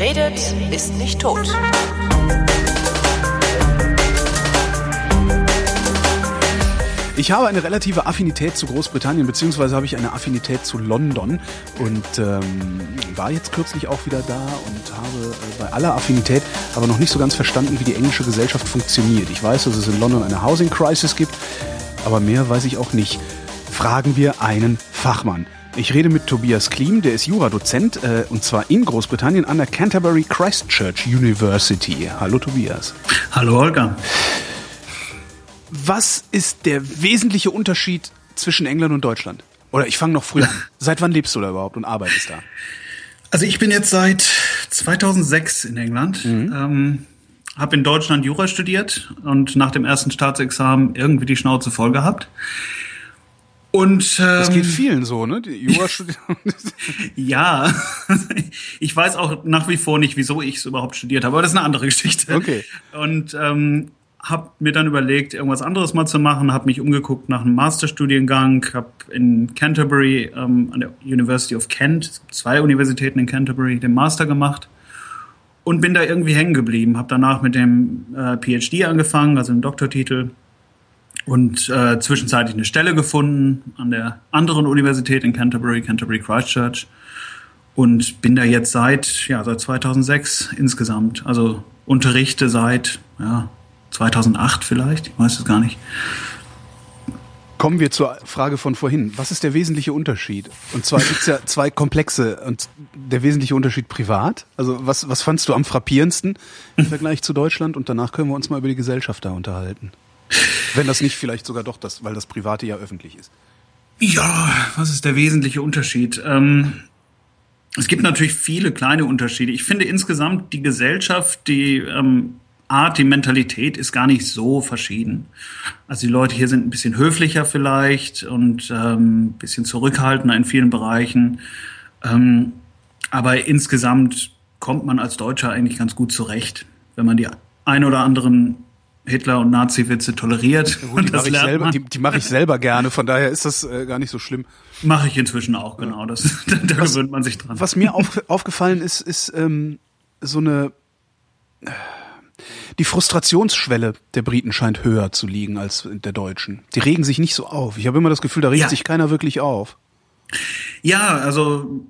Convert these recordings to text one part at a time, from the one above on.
Redet, ist nicht tot. Ich habe eine relative Affinität zu Großbritannien, beziehungsweise habe ich eine Affinität zu London und ähm, war jetzt kürzlich auch wieder da und habe äh, bei aller Affinität aber noch nicht so ganz verstanden, wie die englische Gesellschaft funktioniert. Ich weiß, dass es in London eine Housing Crisis gibt, aber mehr weiß ich auch nicht. Fragen wir einen Fachmann. Ich rede mit Tobias Klim, der ist Juradozent äh, und zwar in Großbritannien an der Canterbury Christchurch University. Hallo Tobias. Hallo Holger. Was ist der wesentliche Unterschied zwischen England und Deutschland? Oder ich fange noch früher an. Seit wann lebst du da überhaupt und arbeitest da? Also ich bin jetzt seit 2006 in England. Mhm. Ähm, habe in Deutschland Jura studiert und nach dem ersten Staatsexamen irgendwie die Schnauze voll gehabt. Und ähm, das geht vielen so, ne? Die Jura ja, ich weiß auch nach wie vor nicht, wieso ich es überhaupt studiert habe, aber das ist eine andere Geschichte. Okay. Und ähm, habe mir dann überlegt, irgendwas anderes mal zu machen, habe mich umgeguckt nach einem Masterstudiengang, habe in Canterbury ähm, an der University of Kent, zwei Universitäten in Canterbury, den Master gemacht und bin da irgendwie hängen geblieben. Habe danach mit dem äh, PhD angefangen, also einen Doktortitel und äh, zwischenzeitlich eine Stelle gefunden an der anderen Universität in Canterbury, Canterbury Christchurch und bin da jetzt seit ja seit 2006 insgesamt, also unterrichte seit ja 2008 vielleicht, ich weiß es gar nicht. Kommen wir zur Frage von vorhin. Was ist der wesentliche Unterschied? Und zwar gibt es ja zwei Komplexe. Und der wesentliche Unterschied privat. Also was, was fandst du am frappierendsten im Vergleich zu Deutschland? Und danach können wir uns mal über die Gesellschaft da unterhalten. Wenn das nicht vielleicht sogar doch das, weil das Private ja öffentlich ist. Ja, was ist der wesentliche Unterschied? Ähm, es gibt natürlich viele kleine Unterschiede. Ich finde insgesamt die Gesellschaft, die ähm, Art, die Mentalität ist gar nicht so verschieden. Also die Leute hier sind ein bisschen höflicher vielleicht und ähm, ein bisschen zurückhaltender in vielen Bereichen. Ähm, aber insgesamt kommt man als Deutscher eigentlich ganz gut zurecht, wenn man die ein oder anderen Hitler- und Nazi-Witze toleriert. Ja, gut, die mache ich, selber, die, die mach ich selber gerne, von daher ist das äh, gar nicht so schlimm. Mache ich inzwischen auch, genau. Das, da was, gewöhnt man sich dran. Was mir auf, aufgefallen ist, ist ähm, so eine die Frustrationsschwelle der Briten scheint höher zu liegen als der Deutschen. Die regen sich nicht so auf. Ich habe immer das Gefühl, da regt ja. sich keiner wirklich auf. Ja, also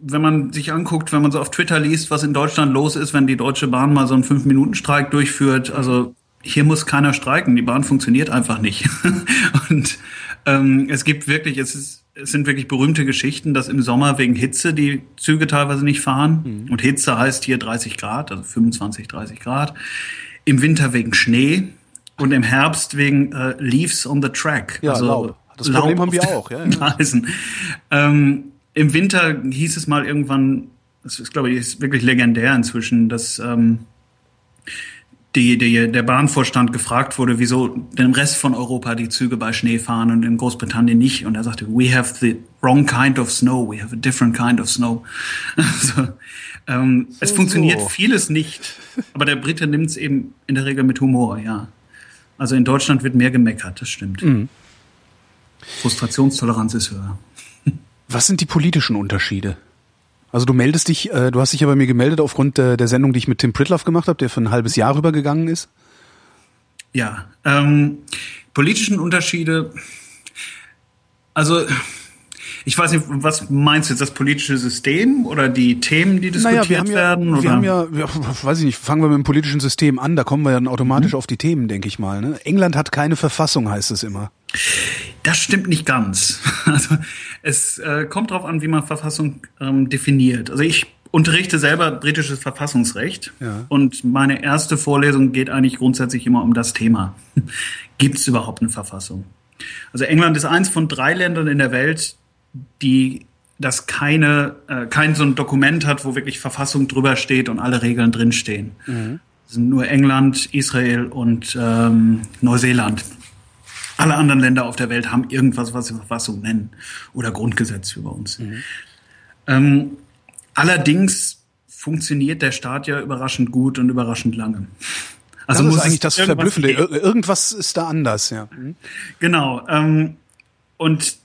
wenn man sich anguckt, wenn man so auf Twitter liest, was in Deutschland los ist, wenn die Deutsche Bahn mal so einen Fünf-Minuten-Streik durchführt, also hier muss keiner streiken, die Bahn funktioniert einfach nicht. Und ähm, es gibt wirklich, es, ist, es sind wirklich berühmte Geschichten, dass im Sommer wegen Hitze die Züge teilweise nicht fahren. Mhm. Und Hitze heißt hier 30 Grad, also 25, 30 Grad im Winter wegen Schnee und im Herbst wegen äh, Leaves on the Track. Ja, also Laub. Das Laub Problem haben wir auch. Ja, ja. Ähm, Im Winter hieß es mal irgendwann, das ist glaube ich ist wirklich legendär inzwischen, dass ähm, die, die, der Bahnvorstand gefragt wurde, wieso dem Rest von Europa die Züge bei Schnee fahren und in Großbritannien nicht. Und er sagte, we have the wrong kind of snow, we have a different kind of snow. Also, ähm, so, es funktioniert so. vieles nicht, aber der Brite nimmt es eben in der Regel mit Humor, ja. Also in Deutschland wird mehr gemeckert, das stimmt. Mhm. Frustrationstoleranz ist höher. Was sind die politischen Unterschiede? Also du meldest dich, äh, du hast dich ja bei mir gemeldet aufgrund der, der Sendung, die ich mit Tim Pritloff gemacht habe, der für ein halbes Jahr rübergegangen ist. Ja, ähm, politischen Unterschiede. Also ich weiß nicht, was meinst du jetzt, das politische System oder die Themen, die diskutiert naja, wir werden? Ja, wir haben ja, ja, weiß ich nicht, fangen wir mit dem politischen System an, da kommen wir dann automatisch mhm. auf die Themen, denke ich mal. Ne? England hat keine Verfassung, heißt es immer. Das stimmt nicht ganz. Also es äh, kommt darauf an, wie man Verfassung ähm, definiert. Also ich unterrichte selber britisches Verfassungsrecht ja. und meine erste Vorlesung geht eigentlich grundsätzlich immer um das Thema. Gibt es überhaupt eine Verfassung? Also England ist eins von drei Ländern in der Welt, die das keine, äh, kein so ein Dokument hat, wo wirklich Verfassung drüber steht und alle Regeln drinstehen. Mhm. Das sind nur England, Israel und ähm, Neuseeland. Alle anderen Länder auf der Welt haben irgendwas, was sie Verfassung nennen oder Grundgesetz bei uns. Mhm. Ähm, allerdings funktioniert der Staat ja überraschend gut und überraschend lange. Also das muss ist eigentlich das Verblüffende. Irgendwas ist da anders, ja. Mhm. Genau. Ähm, und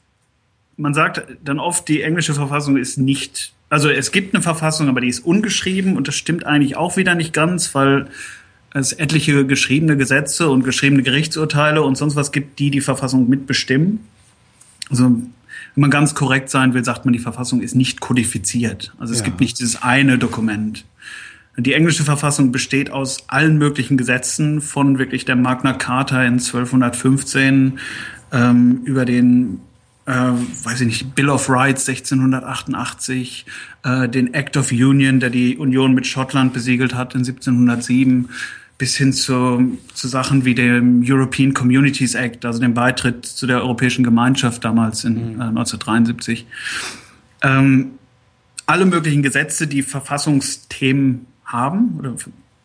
man sagt dann oft, die englische Verfassung ist nicht Also es gibt eine Verfassung, aber die ist ungeschrieben und das stimmt eigentlich auch wieder nicht ganz, weil es etliche geschriebene Gesetze und geschriebene Gerichtsurteile und sonst was gibt, die die Verfassung mitbestimmen. Also wenn man ganz korrekt sein will, sagt man, die Verfassung ist nicht kodifiziert. Also es ja. gibt nicht dieses eine Dokument. Die englische Verfassung besteht aus allen möglichen Gesetzen, von wirklich der Magna Carta in 1215 ähm, über den äh, weiß ich nicht, Bill of Rights 1688, äh, den Act of Union, der die Union mit Schottland besiegelt hat in 1707, bis hin zu, zu Sachen wie dem European Communities Act, also dem Beitritt zu der Europäischen Gemeinschaft damals in äh, 1973. Ähm, alle möglichen Gesetze, die Verfassungsthemen haben oder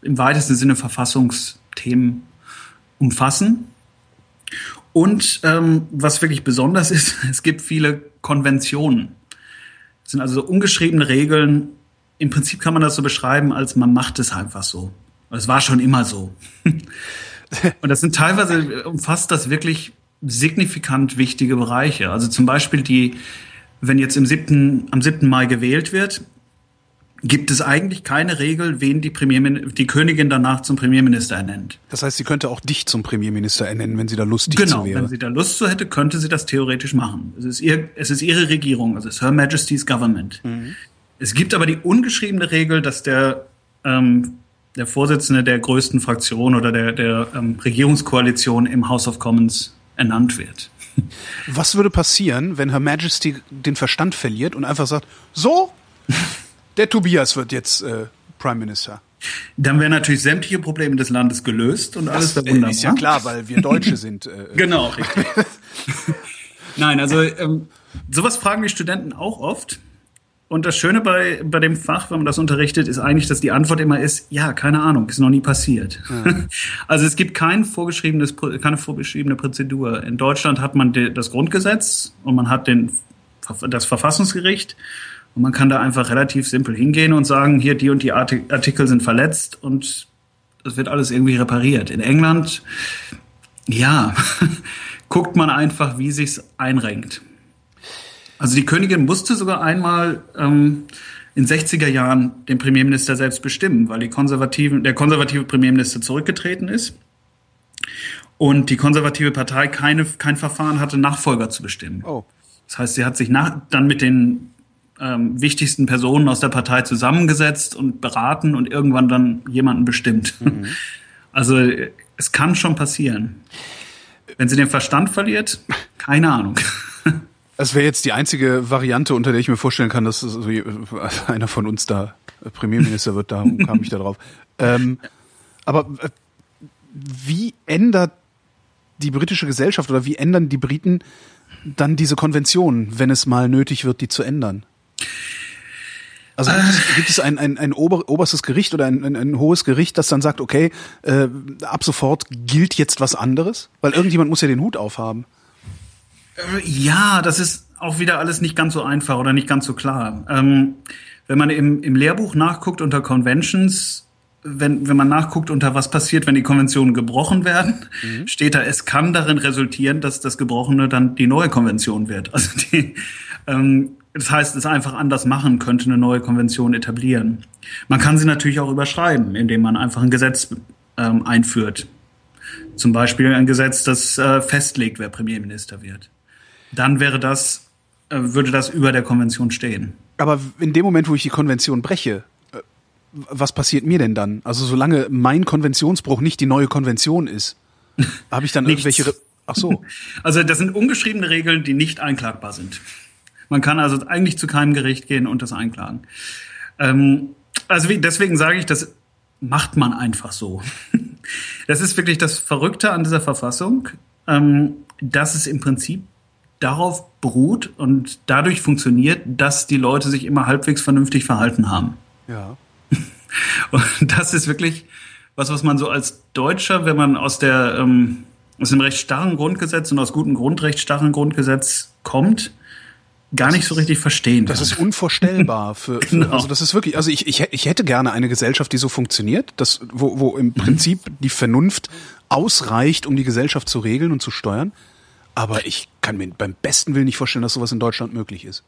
im weitesten Sinne Verfassungsthemen umfassen. Und ähm, was wirklich besonders ist, es gibt viele Konventionen. Das sind also ungeschriebene Regeln. Im Prinzip kann man das so beschreiben, als man macht es einfach so. Es war schon immer so. Und das sind teilweise umfasst das wirklich signifikant wichtige Bereiche. Also zum Beispiel die, wenn jetzt im 7., am 7. Mai gewählt wird, gibt es eigentlich keine Regel, wen die, Premiermin die Königin danach zum Premierminister ernennt. Das heißt, sie könnte auch dich zum Premierminister ernennen, wenn sie da lustig genau, zu wäre. Genau, wenn sie da Lust zu hätte, könnte sie das theoretisch machen. Es ist, ihr, es ist ihre Regierung, also es ist Her Majesty's Government. Mhm. Es gibt aber die ungeschriebene Regel, dass der, ähm, der Vorsitzende der größten Fraktion oder der, der ähm, Regierungskoalition im House of Commons ernannt wird. Was würde passieren, wenn Her Majesty den Verstand verliert und einfach sagt, so, der Tobias wird jetzt äh, Prime Minister. Dann wären natürlich sämtliche Probleme des Landes gelöst und alles wäre wunderbar. Ist ja klar, weil wir Deutsche sind. Äh, genau, richtig. Nein, also ähm, sowas fragen die Studenten auch oft. Und das Schöne bei, bei dem Fach, wenn man das unterrichtet, ist eigentlich, dass die Antwort immer ist, ja, keine Ahnung, ist noch nie passiert. Ja. Also es gibt kein vorgeschriebenes, keine vorgeschriebene Prozedur. In Deutschland hat man das Grundgesetz und man hat den, das Verfassungsgericht und man kann da einfach relativ simpel hingehen und sagen, hier die und die Artikel sind verletzt und es wird alles irgendwie repariert. In England, ja, guckt man einfach, wie sich's einrenkt. Also die Königin musste sogar einmal ähm, in 60er Jahren den Premierminister selbst bestimmen, weil die Konservativen, der konservative Premierminister zurückgetreten ist und die konservative Partei keine, kein Verfahren hatte, Nachfolger zu bestimmen. Oh. Das heißt, sie hat sich nach, dann mit den ähm, wichtigsten Personen aus der Partei zusammengesetzt und beraten und irgendwann dann jemanden bestimmt. Mhm. Also es kann schon passieren. Wenn sie den Verstand verliert, keine Ahnung. Es wäre jetzt die einzige Variante, unter der ich mir vorstellen kann, dass so einer von uns da Premierminister wird, da kam ich da drauf. Ähm, aber äh, wie ändert die britische Gesellschaft oder wie ändern die Briten dann diese Konvention, wenn es mal nötig wird, die zu ändern? Also gibt es, gibt es ein, ein, ein ober, oberstes Gericht oder ein, ein, ein hohes Gericht, das dann sagt, okay, äh, ab sofort gilt jetzt was anderes? Weil irgendjemand muss ja den Hut aufhaben. Ja, das ist auch wieder alles nicht ganz so einfach oder nicht ganz so klar. Ähm, wenn man im, im Lehrbuch nachguckt unter Conventions, wenn, wenn man nachguckt, unter was passiert, wenn die Konventionen gebrochen werden, mhm. steht da, es kann darin resultieren, dass das Gebrochene dann die neue Konvention wird. Also die, ähm, das heißt, es einfach anders machen könnte, eine neue Konvention etablieren. Man kann sie natürlich auch überschreiben, indem man einfach ein Gesetz ähm, einführt. Zum Beispiel ein Gesetz, das äh, festlegt, wer Premierminister wird. Dann wäre das, äh, würde das über der Konvention stehen. Aber in dem Moment, wo ich die Konvention breche, äh, was passiert mir denn dann? Also solange mein Konventionsbruch nicht die neue Konvention ist, habe ich dann irgendwelche. Re Ach so. Also das sind ungeschriebene Regeln, die nicht einklagbar sind. Man kann also eigentlich zu keinem Gericht gehen und das einklagen. Ähm, also wie, deswegen sage ich, das macht man einfach so. Das ist wirklich das Verrückte an dieser Verfassung, ähm, dass es im Prinzip darauf beruht und dadurch funktioniert, dass die Leute sich immer halbwegs vernünftig verhalten haben. Ja. Und das ist wirklich was, was man so als Deutscher, wenn man aus der ähm, aus dem recht starren Grundgesetz und aus gutem Grundrecht starren Grundgesetz kommt, gar nicht so richtig verstehen. Das ist unvorstellbar für, für genau. also das ist wirklich, also ich, ich, ich hätte gerne eine Gesellschaft, die so funktioniert, das, wo, wo im Prinzip die Vernunft ausreicht, um die Gesellschaft zu regeln und zu steuern. Aber ich kann mir beim besten Willen nicht vorstellen, dass sowas in Deutschland möglich ist.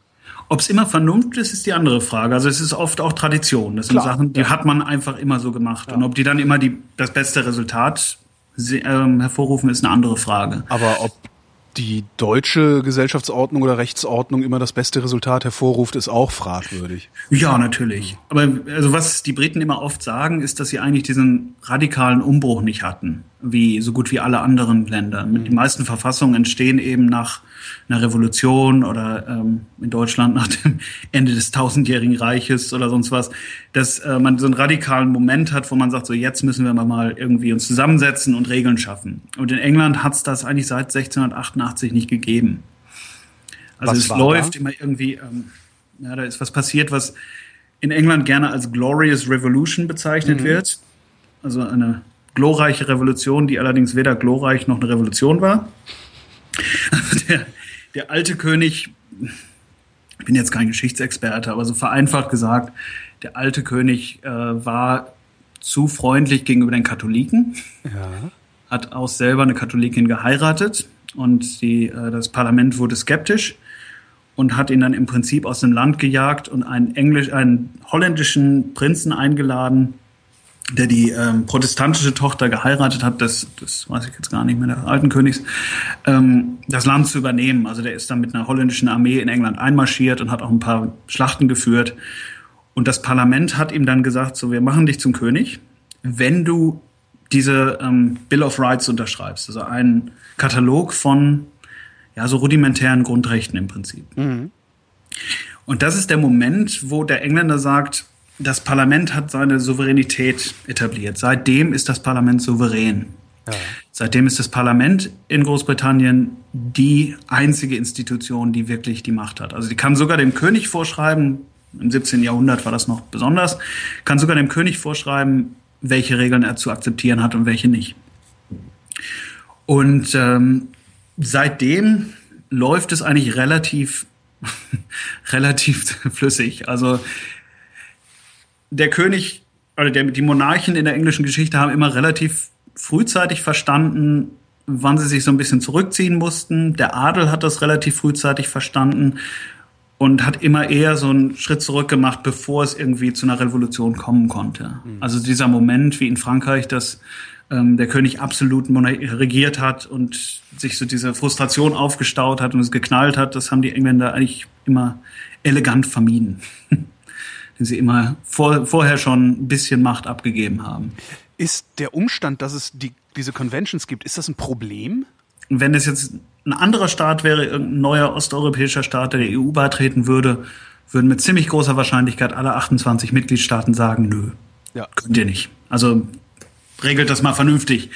Ob es immer Vernunft ist, ist die andere Frage. Also es ist oft auch Tradition. Das sind Klar, Sachen, die ja. hat man einfach immer so gemacht. Ja. Und ob die dann immer die, das beste Resultat ähm, hervorrufen, ist eine andere Frage. Aber ob die deutsche Gesellschaftsordnung oder Rechtsordnung immer das beste Resultat hervorruft, ist auch fragwürdig. Ja, natürlich. Aber also was die Briten immer oft sagen, ist, dass sie eigentlich diesen radikalen Umbruch nicht hatten wie so gut wie alle anderen Länder. Mhm. Die meisten Verfassungen entstehen eben nach einer Revolution oder ähm, in Deutschland nach dem Ende des tausendjährigen Reiches oder sonst was, dass äh, man so einen radikalen Moment hat, wo man sagt, so jetzt müssen wir mal irgendwie uns zusammensetzen und Regeln schaffen. Und in England hat es das eigentlich seit 1688 nicht gegeben. Also was es läuft da? immer irgendwie, ähm, ja, da ist was passiert, was in England gerne als Glorious Revolution bezeichnet mhm. wird. Also eine glorreiche Revolution, die allerdings weder glorreich noch eine Revolution war. Der, der alte König, ich bin jetzt kein Geschichtsexperte, aber so vereinfacht gesagt, der alte König äh, war zu freundlich gegenüber den Katholiken, ja. hat auch selber eine Katholikin geheiratet und die, äh, das Parlament wurde skeptisch und hat ihn dann im Prinzip aus dem Land gejagt und einen, Englisch, einen holländischen Prinzen eingeladen, der die ähm, protestantische Tochter geheiratet hat, das, das weiß ich jetzt gar nicht mehr, der alten Königs, ähm, das Land zu übernehmen. Also der ist dann mit einer holländischen Armee in England einmarschiert und hat auch ein paar Schlachten geführt. Und das Parlament hat ihm dann gesagt, so, wir machen dich zum König, wenn du diese ähm, Bill of Rights unterschreibst, also einen Katalog von ja, so rudimentären Grundrechten im Prinzip. Mhm. Und das ist der Moment, wo der Engländer sagt, das Parlament hat seine Souveränität etabliert. Seitdem ist das Parlament souverän. Ja. Seitdem ist das Parlament in Großbritannien die einzige Institution, die wirklich die Macht hat. Also die kann sogar dem König vorschreiben, im 17. Jahrhundert war das noch besonders, kann sogar dem König vorschreiben, welche Regeln er zu akzeptieren hat und welche nicht. Und ähm, seitdem läuft es eigentlich relativ relativ flüssig. Also der König oder der, die Monarchen in der englischen Geschichte haben immer relativ frühzeitig verstanden, wann sie sich so ein bisschen zurückziehen mussten. Der Adel hat das relativ frühzeitig verstanden und hat immer eher so einen Schritt zurück gemacht, bevor es irgendwie zu einer Revolution kommen konnte. Mhm. Also dieser Moment wie in Frankreich, dass ähm, der König absolut regiert hat und sich so diese Frustration aufgestaut hat und es geknallt hat, das haben die Engländer eigentlich immer elegant vermieden. den sie immer vor, vorher schon ein bisschen Macht abgegeben haben. Ist der Umstand, dass es die, diese Conventions gibt, ist das ein Problem? Wenn es jetzt ein anderer Staat wäre, irgendein neuer osteuropäischer Staat, der der EU beitreten würde, würden mit ziemlich großer Wahrscheinlichkeit alle 28 Mitgliedstaaten sagen, nö, ja. könnt ihr nicht. Also regelt das mal vernünftig.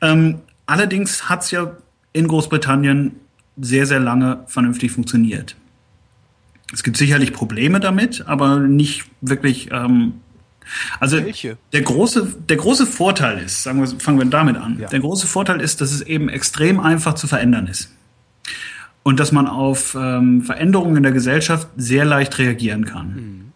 Ähm, allerdings hat es ja in Großbritannien sehr, sehr lange vernünftig funktioniert. Es gibt sicherlich Probleme damit, aber nicht wirklich. Ähm, also Welche? der große, der große Vorteil ist, sagen wir, fangen wir damit an. Ja. Der große Vorteil ist, dass es eben extrem einfach zu verändern ist und dass man auf ähm, Veränderungen in der Gesellschaft sehr leicht reagieren kann. Mhm.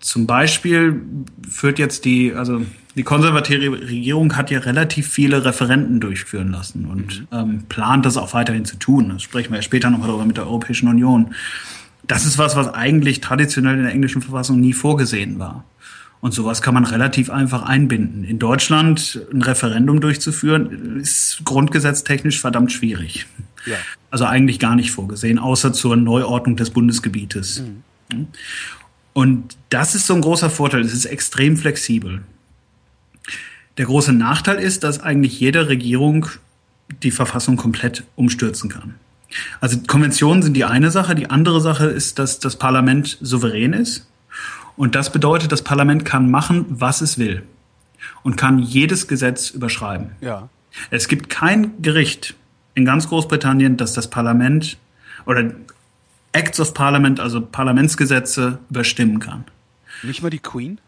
Zum Beispiel führt jetzt die, also die konservative Regierung hat ja relativ viele Referenten durchführen lassen und mhm. ähm, plant das auch weiterhin zu tun. Das sprechen wir ja später noch darüber mit der Europäischen Union das ist was, was eigentlich traditionell in der englischen Verfassung nie vorgesehen war. Und sowas kann man relativ einfach einbinden. In Deutschland ein Referendum durchzuführen, ist grundgesetztechnisch verdammt schwierig. Ja. Also eigentlich gar nicht vorgesehen, außer zur Neuordnung des Bundesgebietes. Mhm. Und das ist so ein großer Vorteil. Es ist extrem flexibel. Der große Nachteil ist, dass eigentlich jede Regierung die Verfassung komplett umstürzen kann. Also Konventionen sind die eine Sache. Die andere Sache ist, dass das Parlament souverän ist. Und das bedeutet, das Parlament kann machen, was es will. Und kann jedes Gesetz überschreiben. Ja. Es gibt kein Gericht in ganz Großbritannien, das das Parlament oder Acts of Parliament, also Parlamentsgesetze, überstimmen kann. Nicht mal die Queen?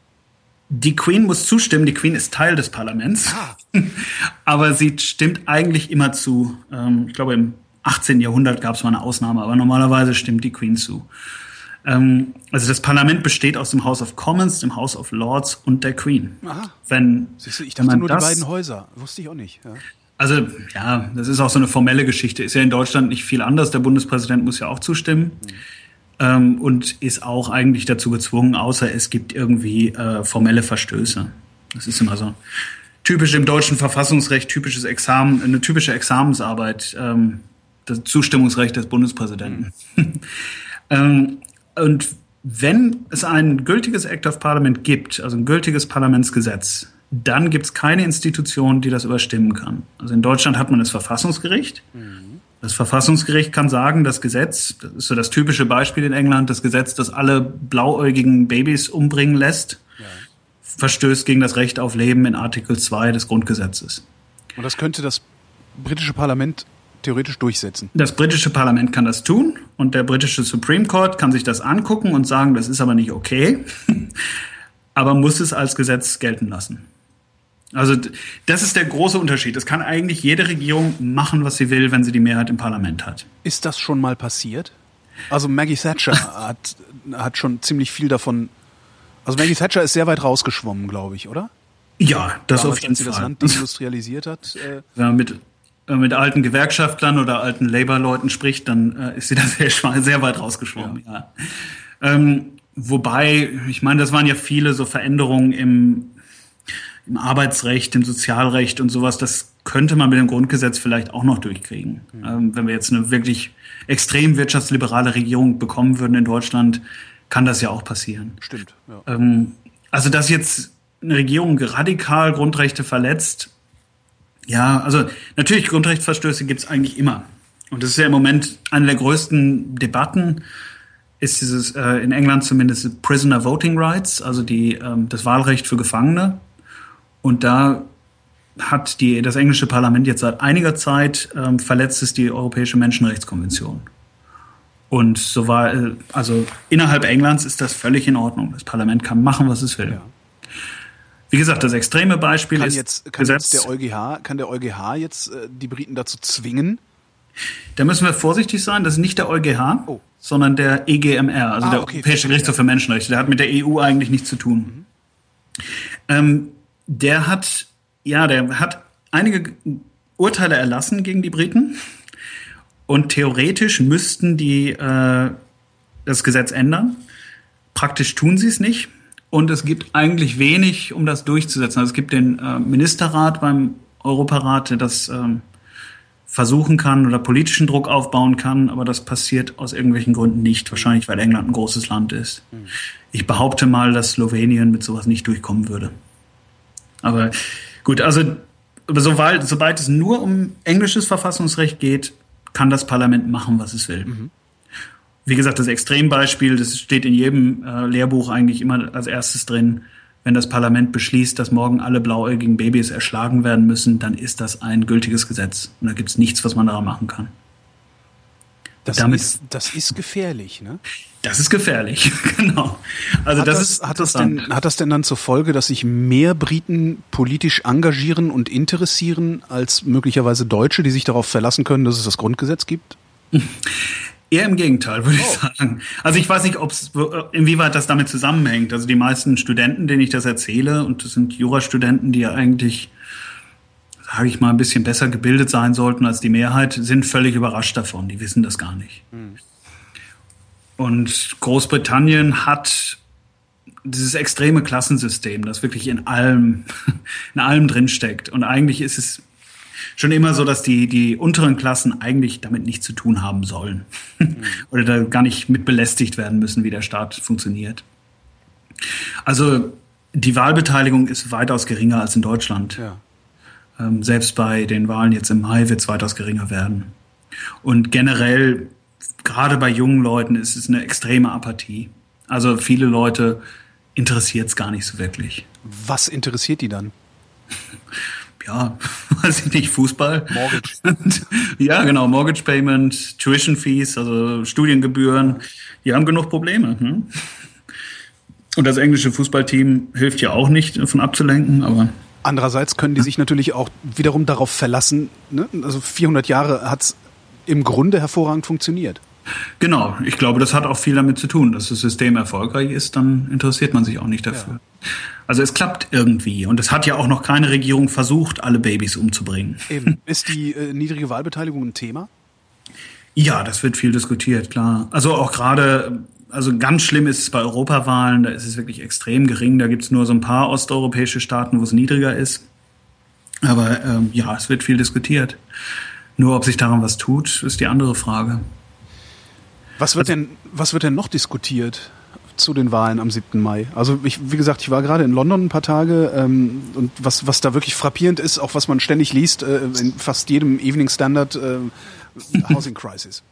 Die Queen muss zustimmen. Die Queen ist Teil des Parlaments. Ah. Aber sie stimmt eigentlich immer zu. Ähm, ich glaube, im 18. Jahrhundert gab es mal eine Ausnahme, aber normalerweise stimmt die Queen zu. Ähm, also das Parlament besteht aus dem House of Commons, dem House of Lords und der Queen. Aha. Wenn, Siehst du, ich dachte nur das, die beiden Häuser. Wusste ich auch nicht. Ja. Also ja, das ist auch so eine formelle Geschichte. Ist ja in Deutschland nicht viel anders. Der Bundespräsident muss ja auch zustimmen. Mhm. ähm, und ist auch eigentlich dazu gezwungen, außer es gibt irgendwie äh, formelle Verstöße. Das ist immer so typisch im deutschen Verfassungsrecht, typisches Examen, eine typische Examensarbeit, ähm, das Zustimmungsrecht des Bundespräsidenten. Mhm. ähm, und wenn es ein gültiges Act of Parliament gibt, also ein gültiges Parlamentsgesetz, dann gibt es keine Institution, die das überstimmen kann. Also in Deutschland hat man das Verfassungsgericht. Mhm. Das Verfassungsgericht kann sagen, das Gesetz, das ist so das typische Beispiel in England, das Gesetz, das alle blauäugigen Babys umbringen lässt, ja. verstößt gegen das Recht auf Leben in Artikel 2 des Grundgesetzes. Und das könnte das britische Parlament theoretisch durchsetzen. Das britische Parlament kann das tun und der britische Supreme Court kann sich das angucken und sagen, das ist aber nicht okay, aber muss es als Gesetz gelten lassen. Also das ist der große Unterschied. Es kann eigentlich jede Regierung machen, was sie will, wenn sie die Mehrheit im Parlament hat. Ist das schon mal passiert? Also Maggie Thatcher hat, hat schon ziemlich viel davon. Also Maggie Thatcher ist sehr weit rausgeschwommen, glaube ich, oder? Ja, das Damals, auf jeden als sie Fall. das Land industrialisiert hat. Äh ja, mit mit alten Gewerkschaftlern oder alten Labour-Leuten spricht, dann äh, ist sie da sehr, sehr weit rausgeschwommen. Ja. ja. Ähm, wobei, ich meine, das waren ja viele so Veränderungen im, im Arbeitsrecht, im Sozialrecht und sowas. Das könnte man mit dem Grundgesetz vielleicht auch noch durchkriegen. Mhm. Ähm, wenn wir jetzt eine wirklich extrem wirtschaftsliberale Regierung bekommen würden in Deutschland, kann das ja auch passieren. Stimmt. Ja. Ähm, also, dass jetzt eine Regierung radikal Grundrechte verletzt, ja, also natürlich Grundrechtsverstöße gibt es eigentlich immer. Und das ist ja im Moment eine der größten Debatten, ist dieses äh, in England zumindest Prisoner Voting Rights, also die, ähm, das Wahlrecht für Gefangene. Und da hat die, das englische Parlament jetzt seit einiger Zeit ähm, verletzt es die Europäische Menschenrechtskonvention. Und so war, äh, also innerhalb Englands ist das völlig in Ordnung. Das Parlament kann machen, was es will. Ja. Wie gesagt, das extreme Beispiel kann ist jetzt, kann Gesetz. Jetzt der EuGH, kann der EuGH jetzt äh, die Briten dazu zwingen? Da müssen wir vorsichtig sein. Das ist nicht der EuGH, oh. sondern der EGMR, also ah, der okay, Europäische Gerichtshof für Menschenrechte. Der hat mit der EU eigentlich nichts zu tun. Mhm. Ähm, der hat, ja, der hat einige Urteile erlassen gegen die Briten. Und theoretisch müssten die äh, das Gesetz ändern. Praktisch tun sie es nicht. Und es gibt eigentlich wenig, um das durchzusetzen. Also es gibt den äh, Ministerrat beim Europarat, der das ähm, versuchen kann oder politischen Druck aufbauen kann, aber das passiert aus irgendwelchen Gründen nicht. Wahrscheinlich, weil England ein großes Land ist. Mhm. Ich behaupte mal, dass Slowenien mit sowas nicht durchkommen würde. Aber gut, also sobald, sobald es nur um englisches Verfassungsrecht geht, kann das Parlament machen, was es will. Mhm wie gesagt, das Extrembeispiel, das steht in jedem äh, Lehrbuch eigentlich immer als erstes drin. Wenn das Parlament beschließt, dass morgen alle blauäugigen Babys erschlagen werden müssen, dann ist das ein gültiges Gesetz. Und da gibt es nichts, was man daran machen kann. Das, Damit, ist, das ist gefährlich, ne? Das ist gefährlich, genau. Also hat das, das, ist hat das denn hat das denn dann zur Folge, dass sich mehr Briten politisch engagieren und interessieren als möglicherweise Deutsche, die sich darauf verlassen können, dass es das Grundgesetz gibt? Eher im Gegenteil, würde oh. ich sagen. Also ich weiß nicht, ob's, inwieweit das damit zusammenhängt. Also die meisten Studenten, denen ich das erzähle, und das sind Jurastudenten, die ja eigentlich, sage ich mal, ein bisschen besser gebildet sein sollten als die Mehrheit, sind völlig überrascht davon. Die wissen das gar nicht. Hm. Und Großbritannien hat dieses extreme Klassensystem, das wirklich in allem, in allem drinsteckt. Und eigentlich ist es schon immer so, dass die, die unteren Klassen eigentlich damit nichts zu tun haben sollen. Mhm. Oder da gar nicht mit belästigt werden müssen, wie der Staat funktioniert. Also die Wahlbeteiligung ist weitaus geringer als in Deutschland. Ja. Ähm, selbst bei den Wahlen jetzt im Mai wird es weitaus geringer werden. Und generell, gerade bei jungen Leuten, ist es eine extreme Apathie. Also viele Leute interessiert es gar nicht so wirklich. Was interessiert die dann? ja, weiß ich nicht, Fußball. Mortgage. ja, genau, Mortgage Payment, Tuition Fees, also Studiengebühren. Die haben genug Probleme. Hm? Und das englische Fußballteam hilft ja auch nicht, davon abzulenken, aber. Andererseits können die sich natürlich auch wiederum darauf verlassen, ne? also 400 Jahre hat es im Grunde hervorragend funktioniert. Genau, ich glaube, das hat auch viel damit zu tun, dass das System erfolgreich ist, dann interessiert man sich auch nicht dafür. Ja. Also es klappt irgendwie und es hat ja auch noch keine Regierung versucht, alle Babys umzubringen. Eben. Ist die äh, niedrige Wahlbeteiligung ein Thema? Ja, das wird viel diskutiert, klar. Also auch gerade, also ganz schlimm ist es bei Europawahlen, da ist es wirklich extrem gering. Da gibt es nur so ein paar osteuropäische Staaten, wo es niedriger ist. Aber ähm, ja, es wird viel diskutiert. Nur ob sich daran was tut, ist die andere Frage. Was wird also, denn, was wird denn noch diskutiert? zu den Wahlen am 7. Mai. Also ich, wie gesagt, ich war gerade in London ein paar Tage ähm, und was, was da wirklich frappierend ist, auch was man ständig liest, äh, in fast jedem Evening Standard, äh, Housing Crisis.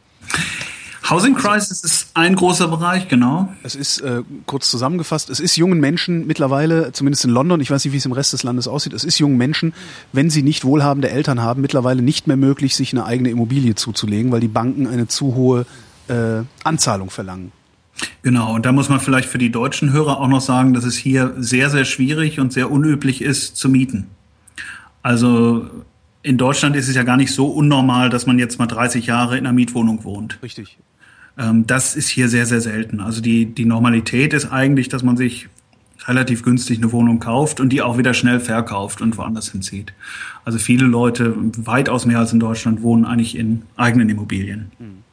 Housing Crisis ist ein großer Bereich, genau. Es ist äh, kurz zusammengefasst, es ist jungen Menschen mittlerweile, zumindest in London, ich weiß nicht, wie es im Rest des Landes aussieht, es ist jungen Menschen, wenn sie nicht wohlhabende Eltern haben, mittlerweile nicht mehr möglich, sich eine eigene Immobilie zuzulegen, weil die Banken eine zu hohe äh, Anzahlung verlangen. Genau, und da muss man vielleicht für die deutschen Hörer auch noch sagen, dass es hier sehr, sehr schwierig und sehr unüblich ist zu mieten. Also in Deutschland ist es ja gar nicht so unnormal, dass man jetzt mal 30 Jahre in einer Mietwohnung wohnt. Richtig. Ähm, das ist hier sehr, sehr selten. Also die, die Normalität ist eigentlich, dass man sich relativ günstig eine Wohnung kauft und die auch wieder schnell verkauft und woanders hinzieht. Also viele Leute, weitaus mehr als in Deutschland, wohnen eigentlich in eigenen Immobilien. Mhm.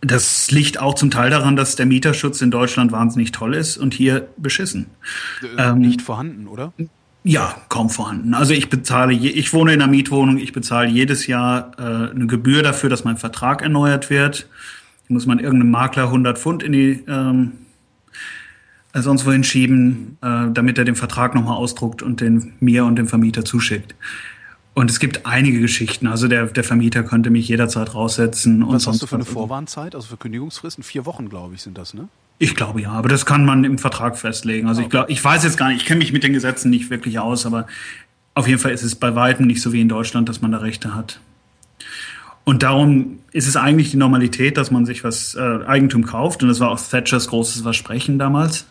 Das liegt auch zum Teil daran, dass der Mieterschutz in Deutschland wahnsinnig toll ist und hier beschissen. Äh, ähm, nicht vorhanden, oder? Ja, kaum vorhanden. Also ich bezahle, je, ich wohne in einer Mietwohnung, ich bezahle jedes Jahr äh, eine Gebühr dafür, dass mein Vertrag erneuert wird. Da muss man irgendeinem Makler 100 Pfund in die ähm, äh, sonst wohin schieben, äh, damit er den Vertrag nochmal ausdruckt und den mir und dem Vermieter zuschickt. Und es gibt einige Geschichten. Also der, der Vermieter könnte mich jederzeit raussetzen. Was hast du für eine Vorwarnzeit? Also für Kündigungsfristen? Vier Wochen, glaube ich, sind das, ne? Ich glaube ja, aber das kann man im Vertrag festlegen. Also okay. ich glaube, ich weiß jetzt gar nicht, ich kenne mich mit den Gesetzen nicht wirklich aus, aber auf jeden Fall ist es bei weitem nicht so wie in Deutschland, dass man da Rechte hat. Und darum ist es eigentlich die Normalität, dass man sich was äh, Eigentum kauft. Und das war auch Thatchers großes Versprechen damals.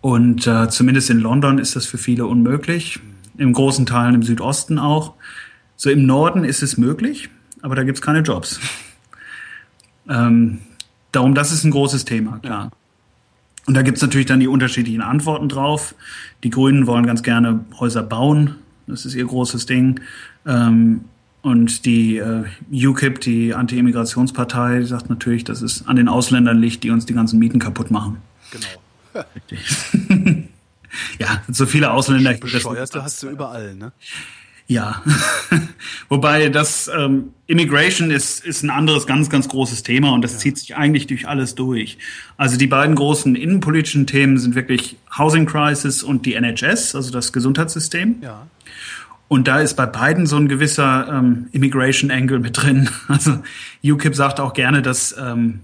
Und äh, zumindest in London ist das für viele unmöglich in großen Teilen im Südosten auch. So im Norden ist es möglich, aber da gibt es keine Jobs. ähm, darum, das ist ein großes Thema, klar. Und da gibt es natürlich dann die unterschiedlichen Antworten drauf. Die Grünen wollen ganz gerne Häuser bauen. Das ist ihr großes Ding. Ähm, und die äh, UKIP, die Anti-Immigrationspartei, sagt natürlich, dass es an den Ausländern liegt, die uns die ganzen Mieten kaputt machen. Genau. ja, so viele Ausländer. Bescheuerte hast du überall, ne? Ja, wobei das ähm, Immigration ist, ist ein anderes ganz, ganz großes Thema und das ja. zieht sich eigentlich durch alles durch. Also die beiden großen innenpolitischen Themen sind wirklich Housing Crisis und die NHS, also das Gesundheitssystem. Ja. Und da ist bei beiden so ein gewisser ähm, Immigration Angle mit drin. Also UKIP sagt auch gerne, dass ähm,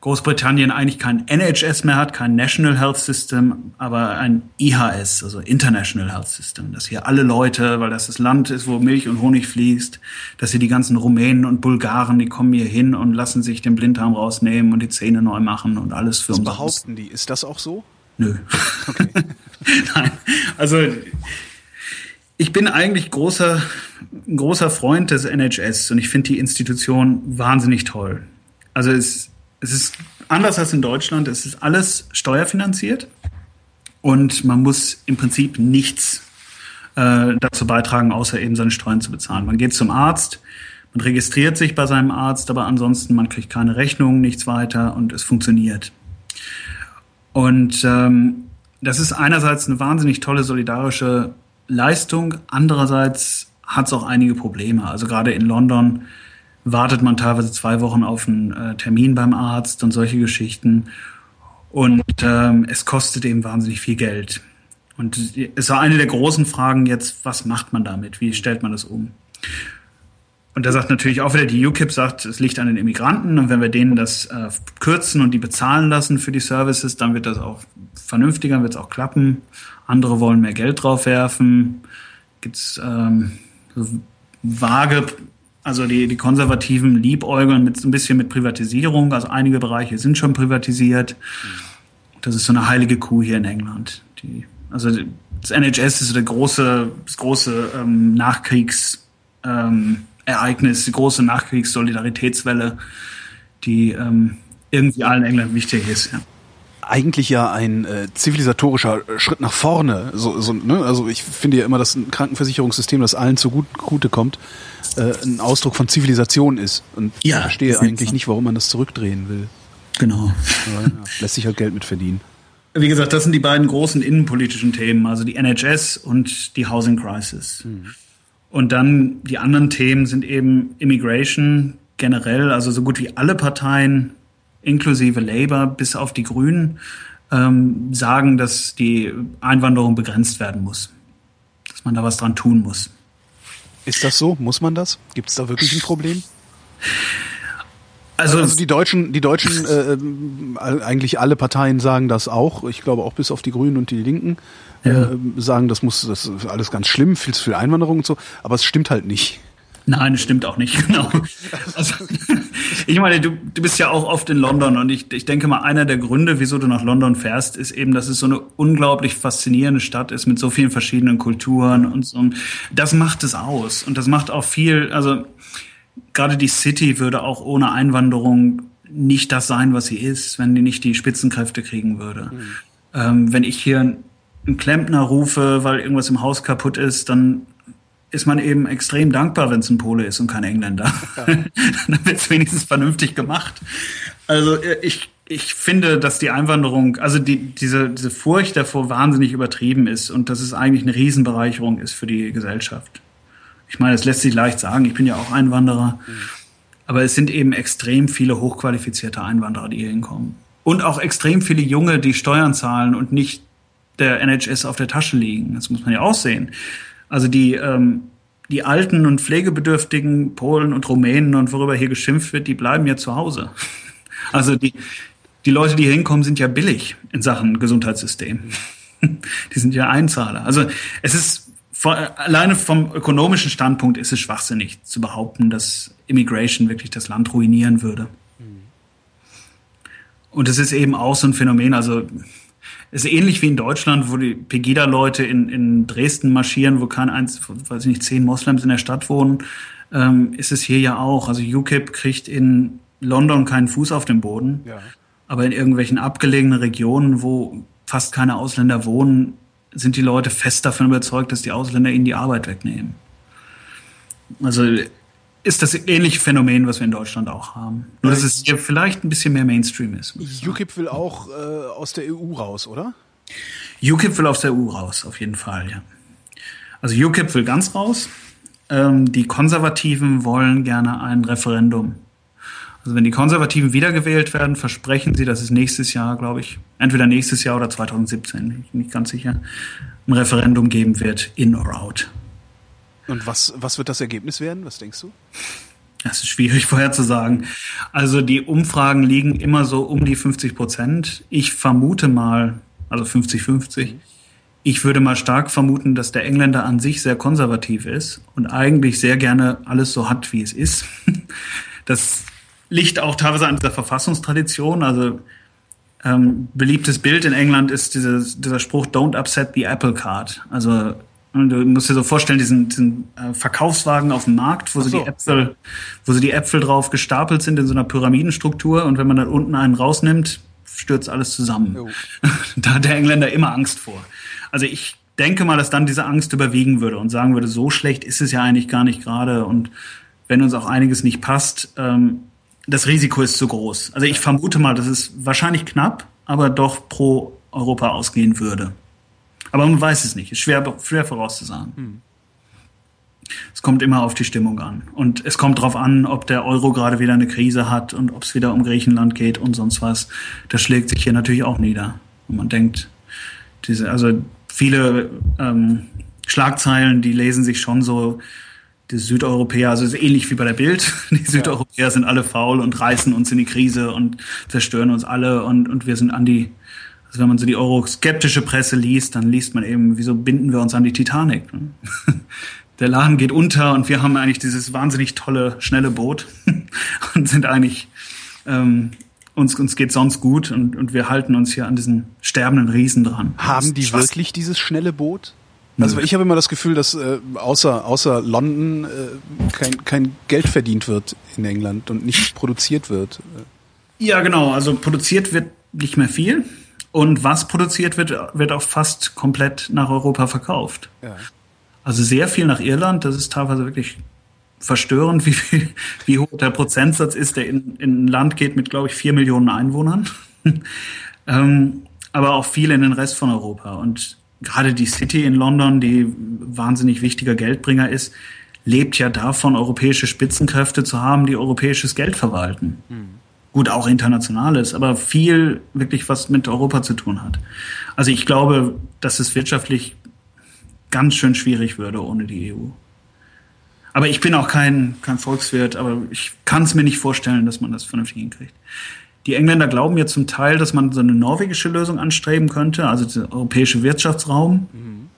Großbritannien eigentlich kein NHS mehr hat, kein National Health System, aber ein IHS, also International Health System, dass hier alle Leute, weil das das Land ist, wo Milch und Honig fließt, dass hier die ganzen Rumänen und Bulgaren, die kommen hier hin und lassen sich den Blinddarm rausnehmen und die Zähne neu machen und alles für uns. behaupten die? Ist das auch so? Nö. Okay. Nein. Also ich bin eigentlich großer, großer Freund des NHS und ich finde die Institution wahnsinnig toll. Also es es ist anders als in Deutschland. Es ist alles steuerfinanziert und man muss im Prinzip nichts äh, dazu beitragen, außer eben seine Steuern zu bezahlen. Man geht zum Arzt, man registriert sich bei seinem Arzt, aber ansonsten man kriegt keine Rechnung, nichts weiter und es funktioniert. Und ähm, das ist einerseits eine wahnsinnig tolle solidarische Leistung, andererseits hat es auch einige Probleme. Also gerade in London wartet man teilweise zwei Wochen auf einen äh, Termin beim Arzt und solche Geschichten. Und ähm, es kostet eben wahnsinnig viel Geld. Und es war eine der großen Fragen jetzt, was macht man damit? Wie stellt man das um? Und da sagt natürlich auch wieder, die UKIP sagt, es liegt an den Immigranten und wenn wir denen das äh, kürzen und die bezahlen lassen für die Services, dann wird das auch vernünftiger, wird es auch klappen. Andere wollen mehr Geld drauf werfen. Gibt es ähm, so vage also die, die Konservativen liebäugeln mit ein bisschen mit Privatisierung. Also einige Bereiche sind schon privatisiert. Das ist so eine heilige Kuh hier in England. Die, also das NHS ist so der große, das große ähm, Nachkriegsereignis, ähm, die große Nachkriegssolidaritätswelle, die ähm, irgendwie allen Engländern wichtig ist. Ja. Eigentlich ja ein äh, zivilisatorischer Schritt nach vorne. So, so, ne? Also ich finde ja immer, dass ein Krankenversicherungssystem, das allen zugute kommt, äh, ein Ausdruck von Zivilisation ist. Und ja, ich verstehe eigentlich nicht, warum man das zurückdrehen will. Genau. Aber, ja, lässt sich halt Geld mit verdienen. Wie gesagt, das sind die beiden großen innenpolitischen Themen, also die NHS und die Housing Crisis. Mhm. Und dann die anderen Themen sind eben Immigration generell, also so gut wie alle Parteien, inklusive Labour bis auf die Grünen, ähm, sagen, dass die Einwanderung begrenzt werden muss. Dass man da was dran tun muss. Ist das so? Muss man das? Gibt es da wirklich ein Problem? Also, also die Deutschen, die Deutschen, äh, äh, eigentlich alle Parteien sagen das auch. Ich glaube auch bis auf die Grünen und die Linken ja. äh, sagen, das muss, das ist alles ganz schlimm, viel zu viel Einwanderung und so. Aber es stimmt halt nicht. Nein, das stimmt auch nicht, genau. Also, ich meine, du, du bist ja auch oft in London und ich, ich denke mal, einer der Gründe, wieso du nach London fährst, ist eben, dass es so eine unglaublich faszinierende Stadt ist mit so vielen verschiedenen Kulturen und so. Das macht es aus und das macht auch viel, also gerade die City würde auch ohne Einwanderung nicht das sein, was sie ist, wenn die nicht die Spitzenkräfte kriegen würde. Mhm. Ähm, wenn ich hier einen Klempner rufe, weil irgendwas im Haus kaputt ist, dann ist man eben extrem dankbar, wenn es ein Pole ist und kein Engländer. Ja. dann wird es wenigstens vernünftig gemacht. Also äh, ich, ich finde, dass die Einwanderung, also die, diese, diese Furcht davor wahnsinnig übertrieben ist und dass es eigentlich eine Riesenbereicherung ist für die Gesellschaft. Ich meine, es lässt sich leicht sagen, ich bin ja auch Einwanderer. Mhm. Aber es sind eben extrem viele hochqualifizierte Einwanderer, die hier hinkommen. Und auch extrem viele Junge, die Steuern zahlen und nicht der NHS auf der Tasche liegen. Das muss man ja auch sehen. Also die, ähm, die alten und pflegebedürftigen Polen und Rumänen und worüber hier geschimpft wird, die bleiben ja zu Hause. Also die, die Leute, die hier hinkommen, sind ja billig in Sachen Gesundheitssystem. Die sind ja Einzahler. Also es ist von, alleine vom ökonomischen Standpunkt ist es schwachsinnig zu behaupten, dass Immigration wirklich das Land ruinieren würde. Und es ist eben auch so ein Phänomen, also ist ähnlich wie in Deutschland, wo die Pegida-Leute in, in Dresden marschieren, wo kein eins, weiß ich nicht, zehn Moslems in der Stadt wohnen, ähm, ist es hier ja auch. Also UKIP kriegt in London keinen Fuß auf den Boden, ja. aber in irgendwelchen abgelegenen Regionen, wo fast keine Ausländer wohnen, sind die Leute fest davon überzeugt, dass die Ausländer ihnen die Arbeit wegnehmen. Also ist das ähnliche Phänomen, was wir in Deutschland auch haben. Nur, dass es hier vielleicht ein bisschen mehr Mainstream ist. UKIP will auch äh, aus der EU raus, oder? UKIP will aus der EU raus, auf jeden Fall, ja. Also UKIP will ganz raus. Ähm, die Konservativen wollen gerne ein Referendum also wenn die Konservativen wiedergewählt werden, versprechen sie, dass es nächstes Jahr, glaube ich, entweder nächstes Jahr oder 2017, bin ich nicht ganz sicher, ein Referendum geben wird, in or out. Und was, was wird das Ergebnis werden? Was denkst du? Das ist schwierig vorherzusagen. Also die Umfragen liegen immer so um die 50 Prozent. Ich vermute mal, also 50-50. Ich würde mal stark vermuten, dass der Engländer an sich sehr konservativ ist und eigentlich sehr gerne alles so hat, wie es ist. Das liegt auch teilweise an dieser Verfassungstradition. Also ähm, beliebtes Bild in England ist dieses, dieser Spruch Don't upset the apple cart. Also du musst dir so vorstellen, diesen, diesen äh, Verkaufswagen auf dem Markt, wo so. so. die Äpfel, wo so die Äpfel drauf gestapelt sind in so einer Pyramidenstruktur und wenn man dann unten einen rausnimmt, stürzt alles zusammen. Oh. da hat der Engländer immer Angst vor. Also ich denke mal, dass dann diese Angst überwiegen würde und sagen würde, so schlecht ist es ja eigentlich gar nicht gerade und wenn uns auch einiges nicht passt, ähm, das Risiko ist zu groß. Also ich vermute mal, dass es wahrscheinlich knapp, aber doch pro Europa ausgehen würde. Aber man weiß es nicht. Ist schwer, schwer vorauszusagen. Hm. Es kommt immer auf die Stimmung an. Und es kommt darauf an, ob der Euro gerade wieder eine Krise hat und ob es wieder um Griechenland geht und sonst was. Das schlägt sich hier natürlich auch nieder. Und man denkt, diese, also viele ähm, Schlagzeilen, die lesen sich schon so, die Südeuropäer, also ist ähnlich wie bei der Bild. Die Südeuropäer ja. sind alle faul und reißen uns in die Krise und zerstören uns alle und, und wir sind an die, also wenn man so die euroskeptische Presse liest, dann liest man eben, wieso binden wir uns an die Titanic? Ne? Der Laden geht unter und wir haben eigentlich dieses wahnsinnig tolle, schnelle Boot und sind eigentlich, ähm, uns, uns geht sonst gut und, und wir halten uns hier an diesen sterbenden Riesen dran. Haben die wirklich dieses schnelle Boot? Also ich habe immer das Gefühl, dass äh, außer, außer London äh, kein, kein Geld verdient wird in England und nicht produziert wird. Ja, genau. Also produziert wird nicht mehr viel. Und was produziert wird, wird auch fast komplett nach Europa verkauft. Ja. Also sehr viel nach Irland. Das ist teilweise wirklich verstörend, wie, viel, wie hoch der Prozentsatz ist, der in, in ein Land geht mit, glaube ich, vier Millionen Einwohnern. ähm, aber auch viel in den Rest von Europa. Und gerade die City in London, die wahnsinnig wichtiger Geldbringer ist, lebt ja davon, europäische Spitzenkräfte zu haben, die europäisches Geld verwalten. Mhm. Gut, auch internationales, aber viel wirklich was mit Europa zu tun hat. Also ich glaube, dass es wirtschaftlich ganz schön schwierig würde ohne die EU. Aber ich bin auch kein, kein Volkswirt, aber ich kann es mir nicht vorstellen, dass man das vernünftig hinkriegt. Die Engländer glauben ja zum Teil, dass man so eine norwegische Lösung anstreben könnte, also der europäische Wirtschaftsraum. Mhm.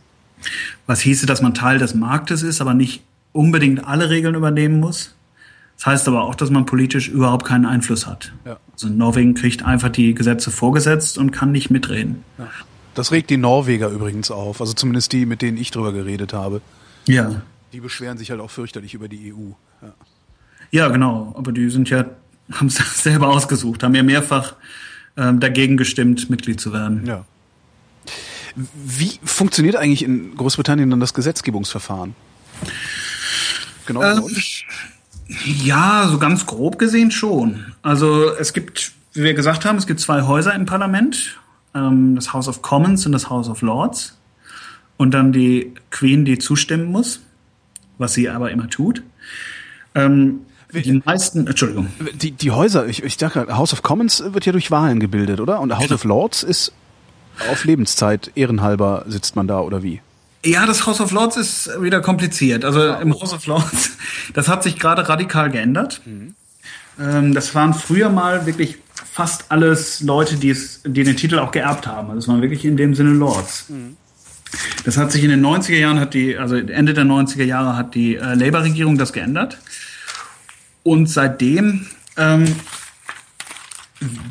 Was hieße, dass man Teil des Marktes ist, aber nicht unbedingt alle Regeln übernehmen muss. Das heißt aber auch, dass man politisch überhaupt keinen Einfluss hat. Ja. Also Norwegen kriegt einfach die Gesetze vorgesetzt und kann nicht mitreden. Ja. Das regt die Norweger übrigens auf, also zumindest die, mit denen ich drüber geredet habe. Ja. Die beschweren sich halt auch fürchterlich über die EU. Ja, ja genau, aber die sind ja, haben es selber ausgesucht, haben ja mehrfach ähm, dagegen gestimmt, Mitglied zu werden. Ja. Wie funktioniert eigentlich in Großbritannien dann das Gesetzgebungsverfahren? Genau. Ähm, ja, so ganz grob gesehen schon. Also es gibt, wie wir gesagt haben, es gibt zwei Häuser im Parlament, ähm, das House of Commons und das House of Lords. Und dann die Queen, die zustimmen muss, was sie aber immer tut. Ähm, die meisten, Entschuldigung. Die, die Häuser, ich, ich dachte, House of Commons wird ja durch Wahlen gebildet, oder? Und House genau. of Lords ist auf Lebenszeit ehrenhalber sitzt man da, oder wie? Ja, das House of Lords ist wieder kompliziert. Also im House of Lords, das hat sich gerade radikal geändert. Mhm. Ähm, das waren früher mal wirklich fast alles Leute, die, es, die den Titel auch geerbt haben. Also es waren wirklich in dem Sinne Lords. Mhm. Das hat sich in den 90er Jahren, hat die, also Ende der 90er Jahre hat die äh, Labour-Regierung das geändert. Und seitdem ähm,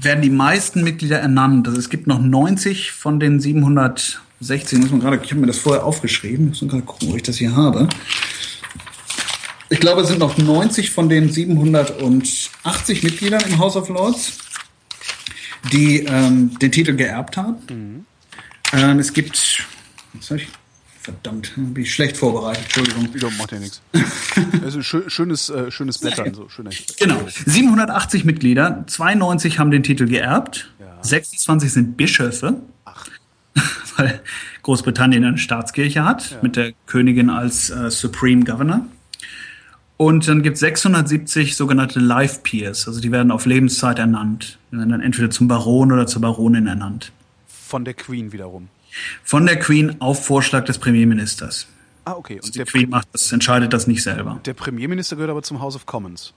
werden die meisten Mitglieder ernannt. Also es gibt noch 90 von den 700 16, muss man gerade, ich habe mir das vorher aufgeschrieben, muss man gerade gucken, wo ich das hier habe. Ich glaube, es sind noch 90 von den 780 Mitgliedern im House of Lords, die ähm, den Titel geerbt haben. Mhm. Ähm, es gibt, ich, verdammt, bin ich schlecht vorbereitet, Entschuldigung. Ja, macht ja nichts. Also schönes, äh, schönes Blättern. So, schön genau, 780 Mitglieder, 92 haben den Titel geerbt, ja. 26 sind Bischöfe. Ach. Weil Großbritannien eine Staatskirche hat, ja. mit der Königin als äh, Supreme Governor. Und dann gibt es 670 sogenannte Life Peers, also die werden auf Lebenszeit ernannt. Die werden dann entweder zum Baron oder zur Baronin ernannt. Von der Queen wiederum. Von der Queen auf Vorschlag des Premierministers. Ah, okay. Und also die Queen macht das, entscheidet das nicht selber. Der Premierminister gehört aber zum House of Commons.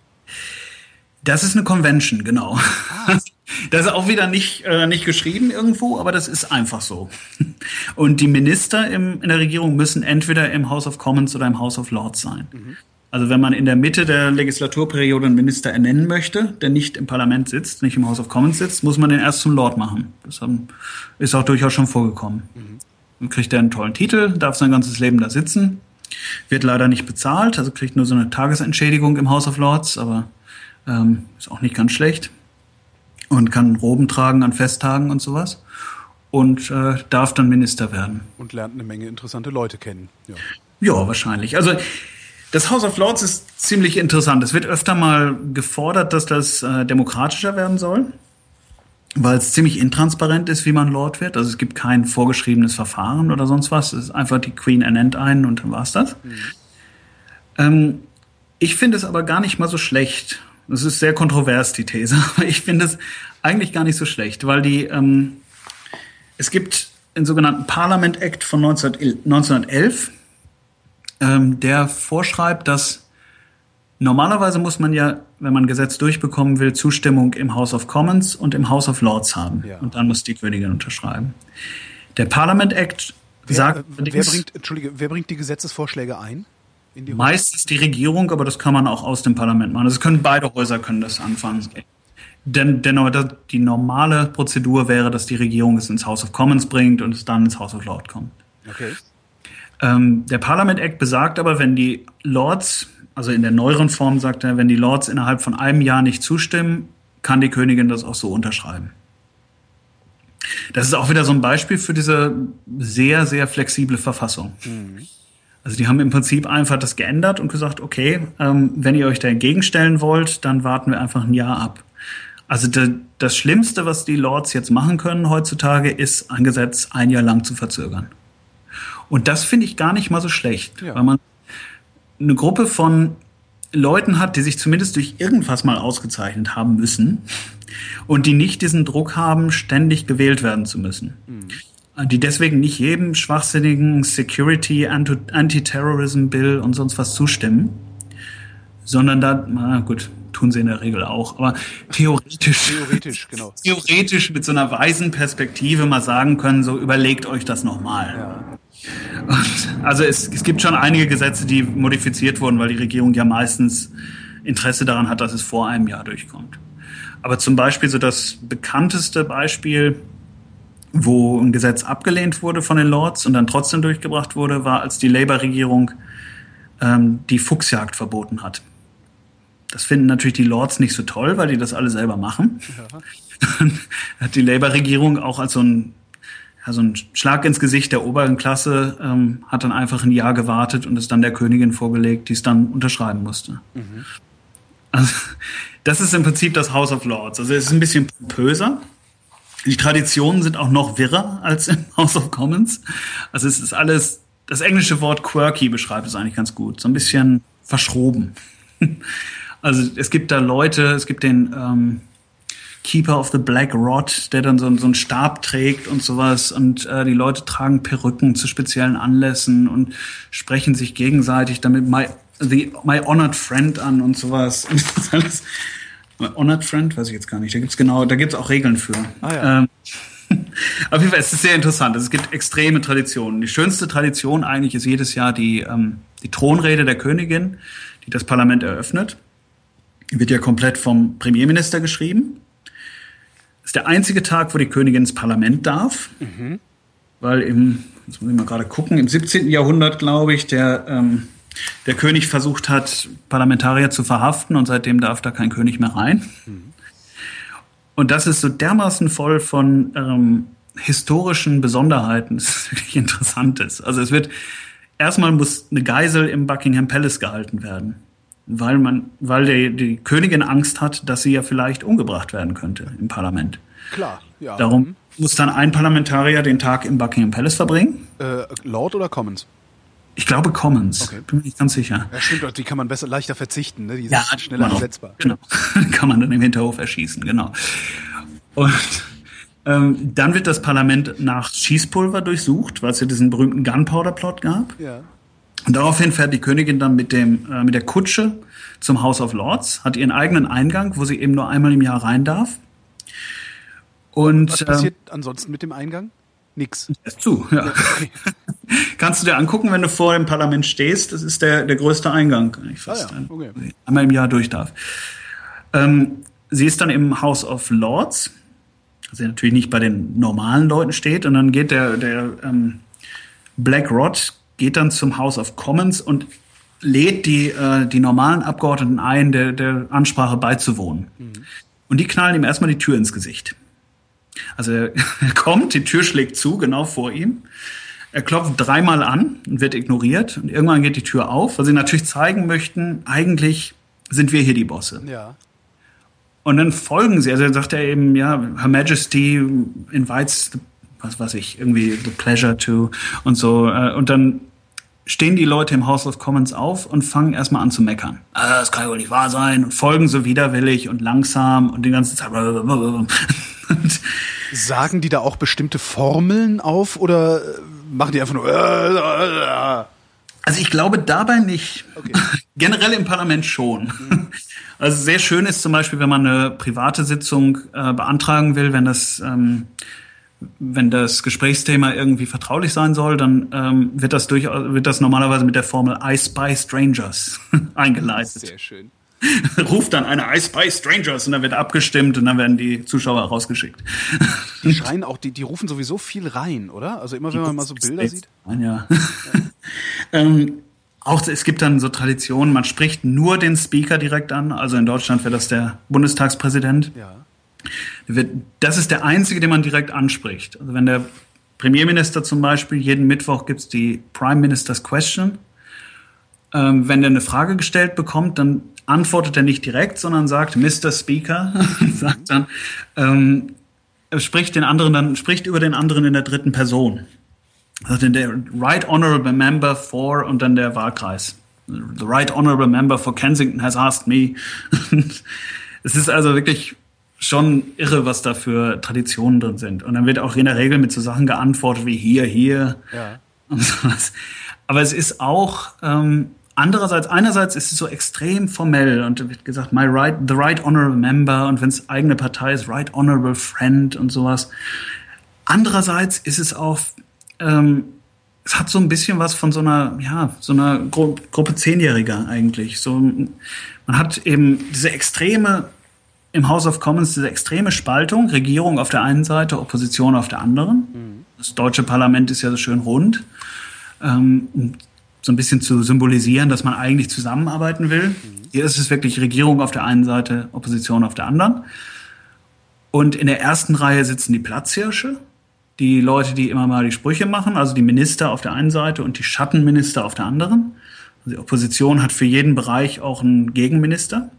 Das ist eine Convention, genau. Ah. Das ist auch wieder nicht, äh, nicht geschrieben irgendwo, aber das ist einfach so. Und die Minister im, in der Regierung müssen entweder im House of Commons oder im House of Lords sein. Mhm. Also wenn man in der Mitte der Legislaturperiode einen Minister ernennen möchte, der nicht im Parlament sitzt, nicht im House of Commons sitzt, muss man den erst zum Lord machen. Das ist auch durchaus schon vorgekommen. Mhm. Dann kriegt er einen tollen Titel, darf sein ganzes Leben da sitzen, wird leider nicht bezahlt, also kriegt nur so eine Tagesentschädigung im House of Lords, aber ähm, ist auch nicht ganz schlecht und kann Roben tragen an Festtagen und sowas und äh, darf dann Minister werden. Und lernt eine Menge interessante Leute kennen. Ja, ja wahrscheinlich. Also das House of Lords ist ziemlich interessant. Es wird öfter mal gefordert, dass das äh, demokratischer werden soll, weil es ziemlich intransparent ist, wie man Lord wird. Also es gibt kein vorgeschriebenes Verfahren oder sonst was. Es ist einfach die Queen ernennt einen und dann war's das. Mhm. Ähm, ich finde es aber gar nicht mal so schlecht. Das ist sehr kontrovers, die These, aber ich finde es eigentlich gar nicht so schlecht, weil die, ähm, es gibt den sogenannten Parliament Act von 1911, ähm, der vorschreibt, dass normalerweise muss man ja, wenn man ein Gesetz durchbekommen will, Zustimmung im House of Commons und im House of Lords haben. Ja. Und dann muss die Königin unterschreiben. Der Parliament Act wer, sagt. Äh, wer bringt, Entschuldige, wer bringt die Gesetzesvorschläge ein? Die Meistens die Regierung, aber das kann man auch aus dem Parlament machen. Also können beide Häuser können das anfangen. Denn, denn die normale Prozedur wäre, dass die Regierung es ins House of Commons bringt und es dann ins House of Lords kommt. Okay. Ähm, der Parliament Act besagt aber, wenn die Lords, also in der neueren Form sagt er, wenn die Lords innerhalb von einem Jahr nicht zustimmen, kann die Königin das auch so unterschreiben. Das ist auch wieder so ein Beispiel für diese sehr, sehr flexible Verfassung. Mhm. Also die haben im Prinzip einfach das geändert und gesagt, okay, ähm, wenn ihr euch da entgegenstellen wollt, dann warten wir einfach ein Jahr ab. Also de, das Schlimmste, was die Lords jetzt machen können heutzutage, ist ein Gesetz ein Jahr lang zu verzögern. Und das finde ich gar nicht mal so schlecht, ja. weil man eine Gruppe von Leuten hat, die sich zumindest durch irgendwas mal ausgezeichnet haben müssen und die nicht diesen Druck haben, ständig gewählt werden zu müssen. Mhm die deswegen nicht jedem schwachsinnigen Security, Anti-Terrorism Bill und sonst was zustimmen, sondern da, na gut, tun sie in der Regel auch, aber theoretisch, theoretisch, genau. theoretisch mit so einer weisen Perspektive mal sagen können, so überlegt euch das nochmal. Ja. Und also es, es gibt schon einige Gesetze, die modifiziert wurden, weil die Regierung ja meistens Interesse daran hat, dass es vor einem Jahr durchkommt. Aber zum Beispiel so das bekannteste Beispiel, wo ein Gesetz abgelehnt wurde von den Lords und dann trotzdem durchgebracht wurde, war, als die Labour-Regierung ähm, die Fuchsjagd verboten hat. Das finden natürlich die Lords nicht so toll, weil die das alle selber machen. Ja. hat die Labour-Regierung auch als so ein, ja, so ein Schlag ins Gesicht der oberen Klasse, ähm, hat dann einfach ein Jahr gewartet und es dann der Königin vorgelegt, die es dann unterschreiben musste. Mhm. Also, das ist im Prinzip das House of Lords. Also es ist ein bisschen pompöser, die Traditionen sind auch noch wirrer als im House of Commons. Also es ist alles, das englische Wort quirky beschreibt es eigentlich ganz gut. So ein bisschen verschroben. Also es gibt da Leute, es gibt den ähm, Keeper of the Black Rod, der dann so, so einen Stab trägt und sowas. Und äh, die Leute tragen Perücken zu speziellen Anlässen und sprechen sich gegenseitig damit my, the, my honored friend an und sowas. Und das alles Honored Friend, weiß ich jetzt gar nicht. Da gibt's genau, da gibt's auch Regeln für. Ah, ja. ähm, auf jeden Fall, es ist sehr interessant. Es gibt extreme Traditionen. Die schönste Tradition eigentlich ist jedes Jahr die, ähm, die Thronrede der Königin, die das Parlament eröffnet. Die wird ja komplett vom Premierminister geschrieben. Das ist der einzige Tag, wo die Königin ins Parlament darf. Mhm. Weil im, jetzt muss ich mal gerade gucken, im 17. Jahrhundert, glaube ich, der ähm, der König versucht hat, Parlamentarier zu verhaften und seitdem darf da kein König mehr rein. Mhm. Und das ist so dermaßen voll von ähm, historischen Besonderheiten, das ist wirklich interessant ist. Also es wird, erstmal muss eine Geisel im Buckingham Palace gehalten werden, weil man, weil die, die Königin Angst hat, dass sie ja vielleicht umgebracht werden könnte im Parlament. Klar, ja. Darum muss dann ein Parlamentarier den Tag im Buckingham Palace verbringen. Äh, Lord oder Commons? Ich glaube Commons. Okay. Bin mir nicht ganz sicher. Ja, stimmt, die kann man besser, leichter verzichten, ne? Die sind ja, schneller ersetzbar. Genau. kann man dann im Hinterhof erschießen, genau. Und ähm, dann wird das Parlament nach Schießpulver durchsucht, weil es ja diesen berühmten Gunpowder-Plot gab. Ja. Und daraufhin fährt die Königin dann mit dem äh, mit der Kutsche zum House of Lords, hat ihren eigenen Eingang, wo sie eben nur einmal im Jahr rein darf. Und was passiert ähm, ansonsten mit dem Eingang? Nix. Ist zu, ja. Okay. Kannst du dir angucken, wenn du vor dem Parlament stehst. Das ist der, der größte Eingang, ich fast ah, ja. okay. einmal im Jahr durch darf. Ähm, sie ist dann im House of Lords, also natürlich nicht bei den normalen Leuten steht, und dann geht der, der ähm, Black Rod geht dann zum House of Commons und lädt die, äh, die normalen Abgeordneten ein, der, der Ansprache beizuwohnen. Mhm. Und die knallen ihm erstmal die Tür ins Gesicht. Also er kommt, die Tür schlägt zu, genau vor ihm. Er klopft dreimal an und wird ignoriert. Und irgendwann geht die Tür auf, weil sie natürlich zeigen möchten, eigentlich sind wir hier die Bosse. Ja. Und dann folgen sie. Also dann sagt er eben, ja, Her Majesty invites, the, was weiß ich, irgendwie the pleasure to und so. Äh, und dann stehen die Leute im House of Commons auf und fangen erstmal an zu meckern. Ah, das kann ja wohl nicht wahr sein. Und folgen so widerwillig und langsam und die ganze Zeit. Sagen die da auch bestimmte Formeln auf oder machen die einfach nur. Äh, äh, äh. Also ich glaube dabei nicht. Okay. Generell im Parlament schon. Mhm. Also sehr schön ist zum Beispiel, wenn man eine private Sitzung äh, beantragen will, wenn das ähm, wenn das Gesprächsthema irgendwie vertraulich sein soll, dann ähm, wird das durchaus wird das normalerweise mit der Formel I spy strangers eingeleitet. Sehr schön. ruft dann einer I Spy Strangers und dann wird abgestimmt und dann werden die Zuschauer rausgeschickt. Die schreien auch, die, die rufen sowieso viel rein, oder? Also immer wenn man mal so Bilder sieht. Ja. ja. ähm, auch es gibt dann so Traditionen, man spricht nur den Speaker direkt an. Also in Deutschland wäre das der Bundestagspräsident. Ja. Das ist der einzige, den man direkt anspricht. Also wenn der Premierminister zum Beispiel, jeden Mittwoch gibt es die Prime Minister's Question. Ähm, wenn er eine Frage gestellt bekommt, dann antwortet er nicht direkt, sondern sagt Mr. Speaker, sagt dann, ähm, spricht den anderen dann, spricht über den anderen in der dritten Person. Also der Right Honorable Member for und dann der Wahlkreis. The Right Honorable Member for Kensington has asked me. es ist also wirklich schon irre, was da für Traditionen drin sind. Und dann wird auch in der Regel mit so Sachen geantwortet wie hier, hier ja. und sowas. Aber es ist auch ähm, andererseits, einerseits ist es so extrem formell und wird gesagt, my right, the right honorable member und wenn es eigene Partei ist, right honorable friend und sowas. Andererseits ist es auch ähm, es hat so ein bisschen was von so einer, ja, so einer Gru Gruppe Zehnjähriger eigentlich. So, man hat eben diese extreme, im House of Commons, diese extreme Spaltung, Regierung auf der einen Seite, Opposition auf der anderen. Mhm. Das deutsche Parlament ist ja so schön rund. Ähm, so ein bisschen zu symbolisieren, dass man eigentlich zusammenarbeiten will. Hier ist es wirklich Regierung auf der einen Seite, Opposition auf der anderen. Und in der ersten Reihe sitzen die Platzhirsche, die Leute, die immer mal die Sprüche machen, also die Minister auf der einen Seite und die Schattenminister auf der anderen. Also die Opposition hat für jeden Bereich auch einen Gegenminister.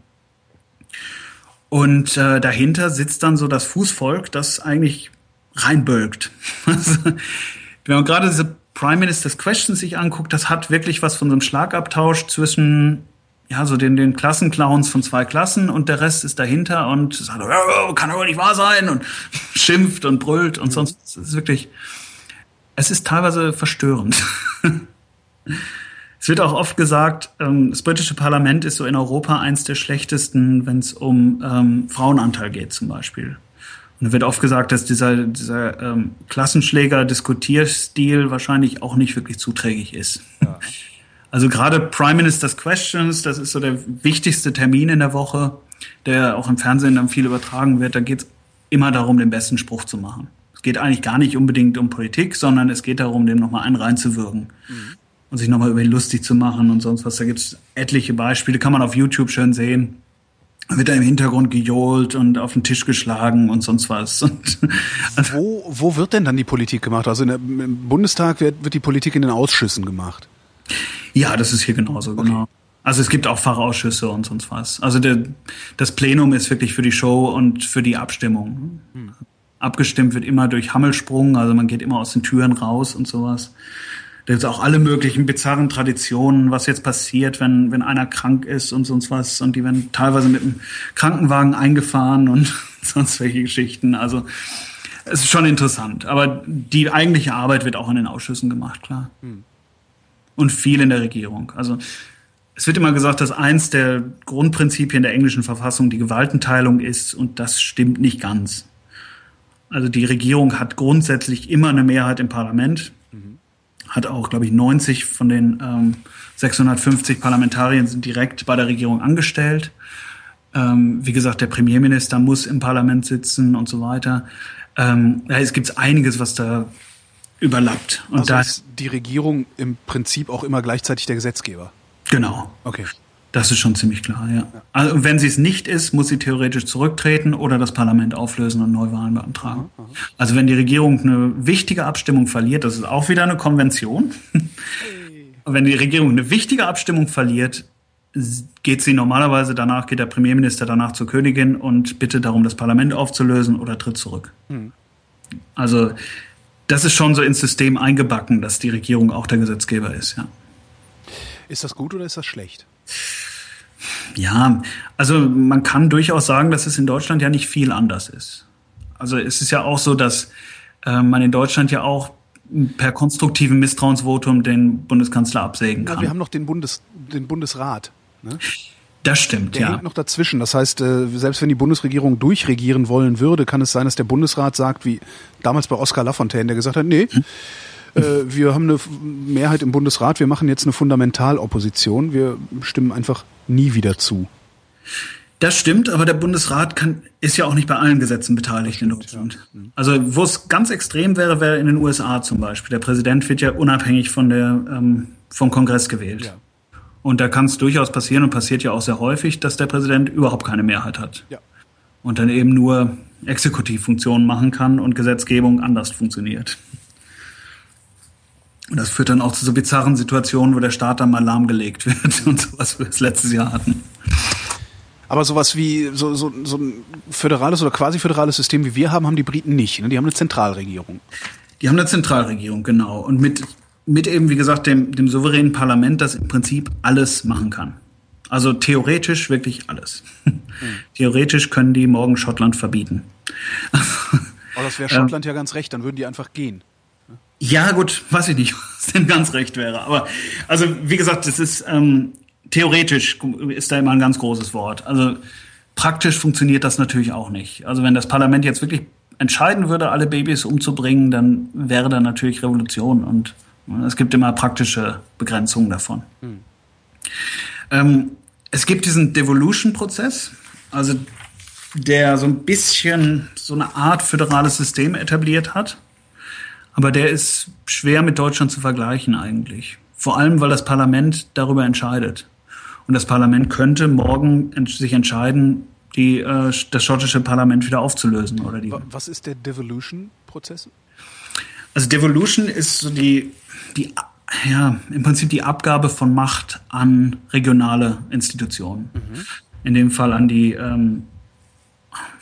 Und äh, dahinter sitzt dann so das Fußvolk, das eigentlich reinbölkt. Also, wenn man gerade diese Prime Minister's Questions sich anguckt, das hat wirklich was von so einem Schlagabtausch zwischen ja, so den, den Klassenclowns von zwei Klassen und der Rest ist dahinter und sagt, oh, kann doch nicht wahr sein und schimpft und brüllt und mhm. sonst. Es ist wirklich, es ist teilweise verstörend. es wird auch oft gesagt, ähm, das britische Parlament ist so in Europa eins der schlechtesten, wenn es um ähm, Frauenanteil geht zum Beispiel. Und da wird oft gesagt, dass dieser, dieser ähm, Klassenschläger-Diskutierstil wahrscheinlich auch nicht wirklich zuträglich ist. Ja. Also gerade Prime Minister's Questions, das ist so der wichtigste Termin in der Woche, der auch im Fernsehen dann viel übertragen wird. Da geht es immer darum, den besten Spruch zu machen. Es geht eigentlich gar nicht unbedingt um Politik, sondern es geht darum, dem nochmal einen reinzuwirken. Mhm. Und sich nochmal über ihn lustig zu machen und sonst was. Da gibt es etliche Beispiele, kann man auf YouTube schön sehen. Wird da im Hintergrund gejohlt und auf den Tisch geschlagen und sonst was. Und wo, wo wird denn dann die Politik gemacht? Also der, im Bundestag wird, wird die Politik in den Ausschüssen gemacht. Ja, das ist hier genauso, okay. genau. Also es gibt auch Fachausschüsse und sonst was. Also der, das Plenum ist wirklich für die Show und für die Abstimmung. Hm. Abgestimmt wird immer durch Hammelsprung, also man geht immer aus den Türen raus und sowas. Da gibt es auch alle möglichen bizarren Traditionen, was jetzt passiert, wenn, wenn einer krank ist und sonst was. Und die werden teilweise mit dem Krankenwagen eingefahren und sonst welche Geschichten. Also es ist schon interessant. Aber die eigentliche Arbeit wird auch in den Ausschüssen gemacht, klar. Hm und viel in der Regierung. Also es wird immer gesagt, dass eins der Grundprinzipien der englischen Verfassung die Gewaltenteilung ist und das stimmt nicht ganz. Also die Regierung hat grundsätzlich immer eine Mehrheit im Parlament. Hat auch, glaube ich, 90 von den ähm, 650 Parlamentariern sind direkt bei der Regierung angestellt. Ähm, wie gesagt, der Premierminister muss im Parlament sitzen und so weiter. Ähm, ja, es gibt einiges, was da überlappt. Und also da ist die Regierung im Prinzip auch immer gleichzeitig der Gesetzgeber. Genau. Okay. Das ist schon ziemlich klar, ja. Also wenn sie es nicht ist, muss sie theoretisch zurücktreten oder das Parlament auflösen und Neuwahlen beantragen. Aha, aha. Also wenn die Regierung eine wichtige Abstimmung verliert, das ist auch wieder eine Konvention. Hey. wenn die Regierung eine wichtige Abstimmung verliert, geht sie normalerweise danach, geht der Premierminister danach zur Königin und bittet darum, das Parlament aufzulösen oder tritt zurück. Hm. Also das ist schon so ins System eingebacken, dass die Regierung auch der Gesetzgeber ist, ja. Ist das gut oder ist das schlecht? Ja, also man kann durchaus sagen, dass es in Deutschland ja nicht viel anders ist. Also es ist ja auch so, dass äh, man in Deutschland ja auch per konstruktivem Misstrauensvotum den Bundeskanzler absägen kann. Ja, wir haben noch den, Bundes, den Bundesrat. Ne? Das stimmt, der ja. hängt noch dazwischen. Das heißt, äh, selbst wenn die Bundesregierung durchregieren wollen würde, kann es sein, dass der Bundesrat sagt, wie damals bei Oskar Lafontaine, der gesagt hat, nee, hm. Wir haben eine Mehrheit im Bundesrat, wir machen jetzt eine Fundamentalopposition, wir stimmen einfach nie wieder zu. Das stimmt, aber der Bundesrat kann, ist ja auch nicht bei allen Gesetzen beteiligt in Deutschland. Ja. Hm. Also wo es ganz extrem wäre, wäre in den USA zum Beispiel. Der Präsident wird ja unabhängig von der, ähm, vom Kongress gewählt. Ja. Und da kann es durchaus passieren und passiert ja auch sehr häufig, dass der Präsident überhaupt keine Mehrheit hat. Ja. Und dann eben nur Exekutivfunktionen machen kann und Gesetzgebung anders funktioniert. Und das führt dann auch zu so bizarren Situationen, wo der Staat dann mal lahmgelegt wird und sowas, was wir das letztes Jahr hatten. Aber sowas wie so, so, so ein föderales oder quasi föderales System wie wir haben, haben die Briten nicht. Ne? Die haben eine Zentralregierung. Die haben eine Zentralregierung, genau. Und mit, mit eben, wie gesagt, dem, dem souveränen Parlament, das im Prinzip alles machen kann. Also theoretisch wirklich alles. Hm. Theoretisch können die morgen Schottland verbieten. Aber das wäre Schottland ähm, ja ganz recht, dann würden die einfach gehen. Ja, gut, weiß ich nicht, was denn ganz recht wäre. Aber also wie gesagt, das ist ähm, theoretisch ist da immer ein ganz großes Wort. Also praktisch funktioniert das natürlich auch nicht. Also wenn das Parlament jetzt wirklich entscheiden würde, alle Babys umzubringen, dann wäre da natürlich Revolution und es gibt immer praktische Begrenzungen davon. Hm. Ähm, es gibt diesen Devolution-Prozess, also der so ein bisschen so eine Art föderales System etabliert hat. Aber der ist schwer mit Deutschland zu vergleichen eigentlich. Vor allem, weil das Parlament darüber entscheidet. Und das Parlament könnte morgen sich entscheiden, die, äh, das schottische Parlament wieder aufzulösen. Oder die. Was ist der Devolution-Prozess? Also Devolution ist so die, die, ja, im Prinzip die Abgabe von Macht an regionale Institutionen. Mhm. In dem Fall an die, ähm,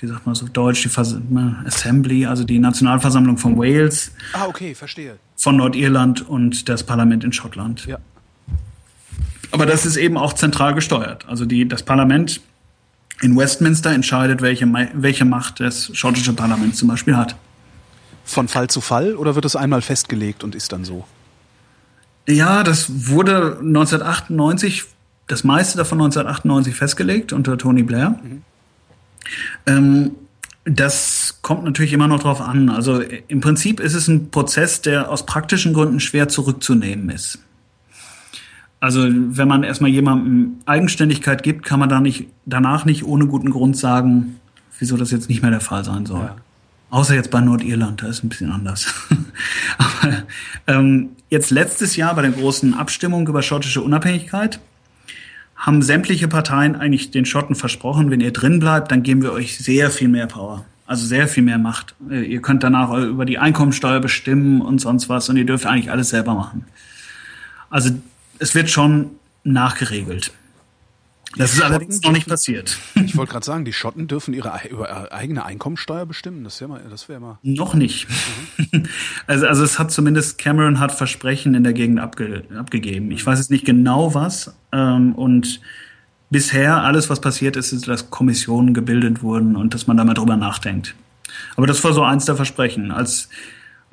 wie sagt man so Deutsch, die Vers Assembly, also die Nationalversammlung von Wales. Ah, okay, verstehe. Von Nordirland und das Parlament in Schottland. Ja. Aber das ist eben auch zentral gesteuert. Also die, das Parlament in Westminster entscheidet, welche, welche Macht das schottische Parlament zum Beispiel hat. Von Fall zu Fall oder wird es einmal festgelegt und ist dann so? Ja, das wurde 1998, das meiste davon 1998 festgelegt unter Tony Blair. Mhm. Ähm, das kommt natürlich immer noch drauf an. Also im Prinzip ist es ein Prozess, der aus praktischen Gründen schwer zurückzunehmen ist. Also wenn man erstmal jemandem Eigenständigkeit gibt, kann man da nicht, danach nicht ohne guten Grund sagen, wieso das jetzt nicht mehr der Fall sein soll. Ja. Außer jetzt bei Nordirland, da ist ein bisschen anders. Aber ähm, jetzt letztes Jahr bei der großen Abstimmung über schottische Unabhängigkeit haben sämtliche Parteien eigentlich den Schotten versprochen, wenn ihr drin bleibt, dann geben wir euch sehr viel mehr Power. Also sehr viel mehr Macht. Äh, ihr könnt danach über die Einkommensteuer bestimmen und sonst was und ihr dürft eigentlich alles selber machen. Also es wird schon nachgeregelt. Das ist allerdings noch nicht passiert. Ich wollte gerade sagen, die Schotten dürfen ihre, ihre eigene Einkommensteuer bestimmen. Das wäre mal, das wäre mal. Noch nicht. Mhm. Also, also es hat zumindest Cameron hat Versprechen in der Gegend abge, abgegeben. Ich weiß jetzt nicht genau was. Ähm, und bisher alles, was passiert ist, ist, dass Kommissionen gebildet wurden und dass man da mal drüber nachdenkt. Aber das war so eins der Versprechen. Als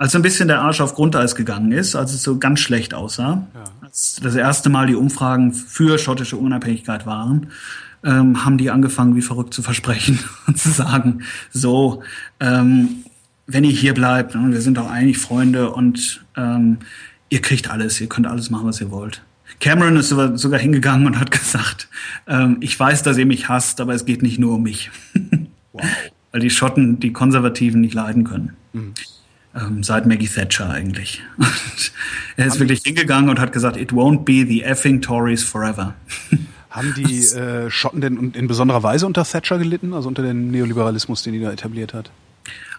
als so ein bisschen der Arsch auf Grundeis gegangen ist, als es so ganz schlecht aussah, ja. Als das erste Mal die Umfragen für schottische Unabhängigkeit waren, ähm, haben die angefangen, wie verrückt zu versprechen und zu sagen, so, ähm, wenn ihr hier bleibt, ne, wir sind doch eigentlich Freunde und ähm, ihr kriegt alles, ihr könnt alles machen, was ihr wollt. Cameron ist sogar hingegangen und hat gesagt, ähm, ich weiß, dass ihr mich hasst, aber es geht nicht nur um mich. wow. Weil die Schotten die Konservativen nicht leiden können. Mhm ähm, seit Maggie Thatcher eigentlich. er ist Haben wirklich hingegangen und hat gesagt, it won't be the effing Tories forever. Haben die äh, Schotten denn in besonderer Weise unter Thatcher gelitten, also unter dem Neoliberalismus, den die da etabliert hat?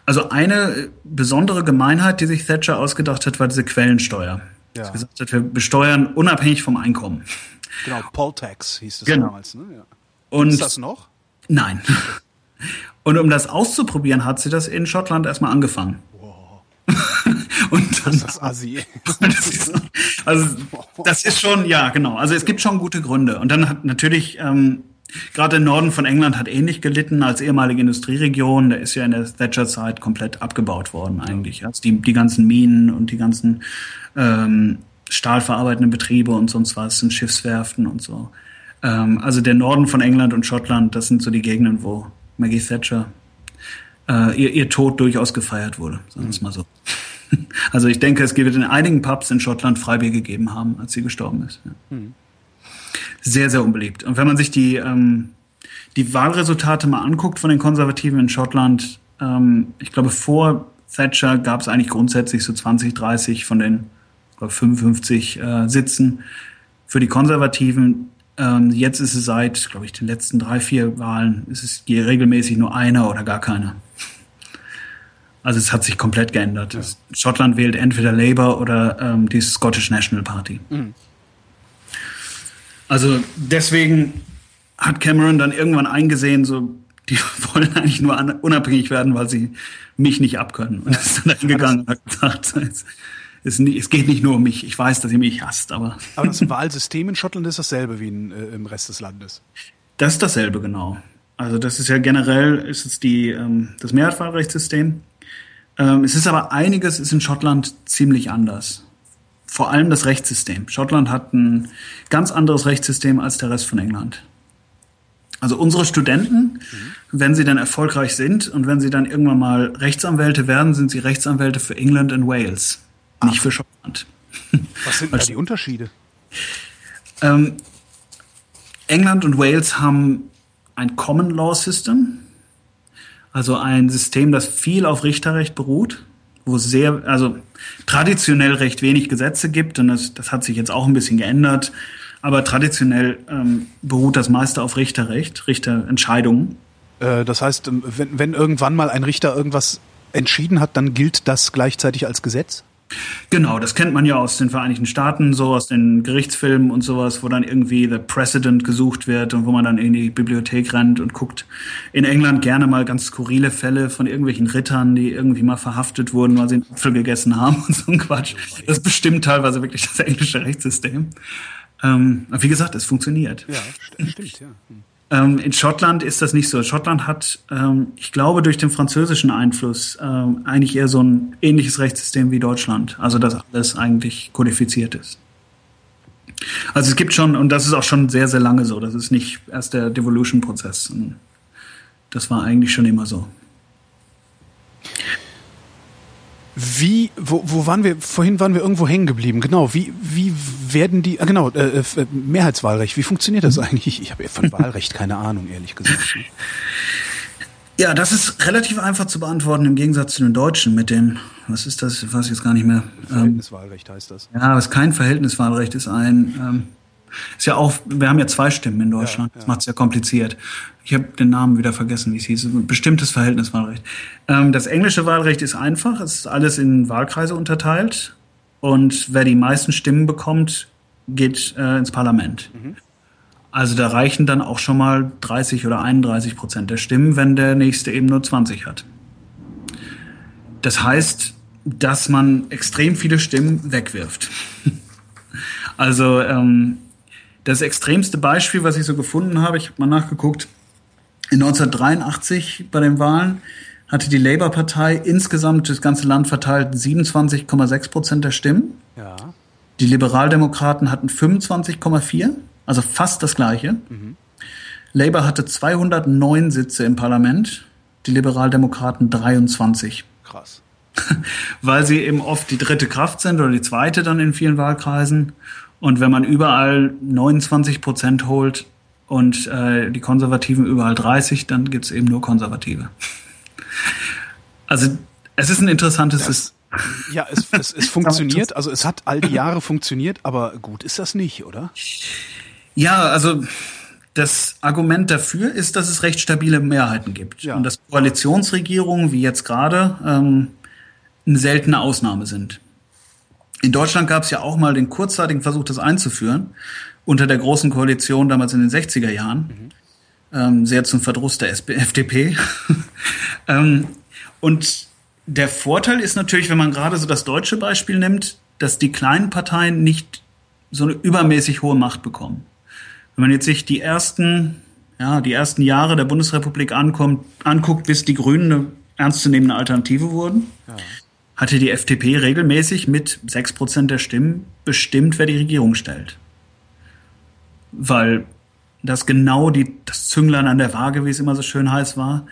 Also eine besondere Gemeinheit, die sich Thatcher ausgedacht hat, war diese Quellensteuer. Ja. Sie gesagt hat, wir besteuern unabhängig vom Einkommen. Genau, Poll Tax hieß das genau. damals. Ne? Ja. Und ist das noch? Nein. Und um das auszuprobieren, hat sie das in Schottland erstmal angefangen. Und dann, das ist Asi. also das ist schon, ja, genau. Also es gibt schon gute Gründe. Und dann hat natürlich ähm, gerade der Norden von England hat ähnlich gelitten als ehemalige Industrieregion. Der ist ja in der Thatcher-Zeit komplett abgebaut worden eigentlich. Also die, die ganzen Minen und die ganzen ähm, stahlverarbeitenden Betriebe und sonst was sind Schiffswerften und so. Ähm, also der Norden von England und Schottland, das sind so die Gegenden, wo Maggie Thatcher äh, ihr, ihr Tod durchaus gefeiert wurde, sagen wir es mal so. Also ich denke, es wird in einigen Pubs in Schottland Freibier gegeben haben, als sie gestorben ist. Mhm. Sehr, sehr unbeliebt. Und wenn man sich die, ähm, die Wahlresultate mal anguckt von den Konservativen in Schottland, ähm, ich glaube, vor Thatcher gab es eigentlich grundsätzlich so 20, 30 von den glaube, 55 äh, Sitzen für die Konservativen. Ähm, jetzt ist es seit, glaube ich, den letzten drei, vier Wahlen, ist es regelmäßig nur einer oder gar keiner. Also es hat sich komplett geändert. Ja. Schottland wählt entweder Labour oder ähm, die Scottish National Party. Mhm. Also deswegen hat Cameron dann irgendwann eingesehen, so die wollen eigentlich nur unabhängig werden, weil sie mich nicht abkönnen. Und ist dann gegangen und hat gesagt, es, es, es, geht nicht nur um mich. Ich weiß, dass ihr mich hasst, aber. Aber das Wahlsystem in Schottland ist dasselbe wie in, äh, im Rest des Landes. Das ist dasselbe, genau. Also das ist ja generell ist es die, ähm, das Mehrheitswahlrechtssystem. Ähm, es ist aber einiges ist in Schottland ziemlich anders. Vor allem das Rechtssystem. Schottland hat ein ganz anderes Rechtssystem als der Rest von England. Also unsere Studenten, mhm. wenn sie dann erfolgreich sind und wenn sie dann irgendwann mal Rechtsanwälte werden, sind sie Rechtsanwälte für England und Wales, Ach. nicht für Schottland. Was sind da die Unterschiede? Ähm, England und Wales haben ein Common Law System, also ein System, das viel auf Richterrecht beruht, wo sehr, also traditionell recht wenig Gesetze gibt und das, das hat sich jetzt auch ein bisschen geändert. Aber traditionell ähm, beruht das meiste auf Richterrecht, Richterentscheidungen. Äh, das heißt, ähm, wenn, wenn irgendwann mal ein Richter irgendwas entschieden hat, dann gilt das gleichzeitig als Gesetz? Genau, das kennt man ja aus den Vereinigten Staaten, so aus den Gerichtsfilmen und sowas, wo dann irgendwie The President gesucht wird und wo man dann in die Bibliothek rennt und guckt. In England gerne mal ganz skurrile Fälle von irgendwelchen Rittern, die irgendwie mal verhaftet wurden, weil sie einen Apfel gegessen haben und so ein Quatsch. Das bestimmt teilweise wirklich das englische Rechtssystem. Ähm, wie gesagt, es funktioniert. Ja, stimmt, ja. Hm. Ähm, in Schottland ist das nicht so. Schottland hat, ähm, ich glaube, durch den französischen Einfluss ähm, eigentlich eher so ein ähnliches Rechtssystem wie Deutschland. Also, dass alles eigentlich kodifiziert ist. Also es gibt schon, und das ist auch schon sehr, sehr lange so. Das ist nicht erst der Devolution-Prozess. Das war eigentlich schon immer so. Wie, wo, wo waren wir, vorhin waren wir irgendwo hängen geblieben, genau, wie, wie werden die, ah, genau, äh, äh Mehrheitswahlrecht, wie funktioniert das eigentlich? Ich habe von Wahlrecht keine Ahnung, ehrlich gesagt. Ja, das ist relativ einfach zu beantworten im Gegensatz zu den Deutschen mit dem, was ist das, ich weiß jetzt gar nicht mehr. Verhältniswahlrecht heißt das. Ja, was kein Verhältniswahlrecht ist ein, ähm, ist ja auch, wir haben ja zwei Stimmen in Deutschland. Ja, ja. Das macht es ja kompliziert. Ich habe den Namen wieder vergessen, wie es hieß. Bestimmtes Verhältniswahlrecht. Ähm, das englische Wahlrecht ist einfach. Es ist alles in Wahlkreise unterteilt. Und wer die meisten Stimmen bekommt, geht äh, ins Parlament. Mhm. Also da reichen dann auch schon mal 30 oder 31 Prozent der Stimmen, wenn der nächste eben nur 20 hat. Das heißt, dass man extrem viele Stimmen wegwirft. also ähm, das extremste Beispiel, was ich so gefunden habe, ich habe mal nachgeguckt, in 1983 bei den Wahlen hatte die Labour-Partei insgesamt das ganze Land verteilt 27,6 Prozent der Stimmen. Ja. Die Liberaldemokraten hatten 25,4, also fast das gleiche. Mhm. Labour hatte 209 Sitze im Parlament, die Liberaldemokraten 23. Krass. Weil sie eben oft die dritte Kraft sind oder die zweite dann in vielen Wahlkreisen und wenn man überall 29 Prozent holt und äh, die Konservativen überall 30, dann gibt's eben nur Konservative. Also es ist ein interessantes. Das, ja, es, es, es funktioniert. Also es hat all die Jahre funktioniert, aber gut ist das nicht, oder? Ja, also das Argument dafür ist, dass es recht stabile Mehrheiten gibt ja. und dass Koalitionsregierungen wie jetzt gerade ähm, eine seltene Ausnahme sind. In Deutschland gab es ja auch mal den kurzzeitigen Versuch, das einzuführen, unter der Großen Koalition damals in den 60er Jahren. Mhm. Ähm, sehr zum Verdruss der SP FDP. ähm, und der Vorteil ist natürlich, wenn man gerade so das deutsche Beispiel nimmt, dass die kleinen Parteien nicht so eine übermäßig hohe Macht bekommen. Wenn man jetzt sich die ersten, ja, die ersten Jahre der Bundesrepublik ankommt, anguckt, bis die Grünen eine ernstzunehmende Alternative wurden, ja hatte die FDP regelmäßig mit 6% der Stimmen bestimmt, wer die Regierung stellt. Weil das genau die, das Zünglein an der Waage, wie es immer so schön heißt, war,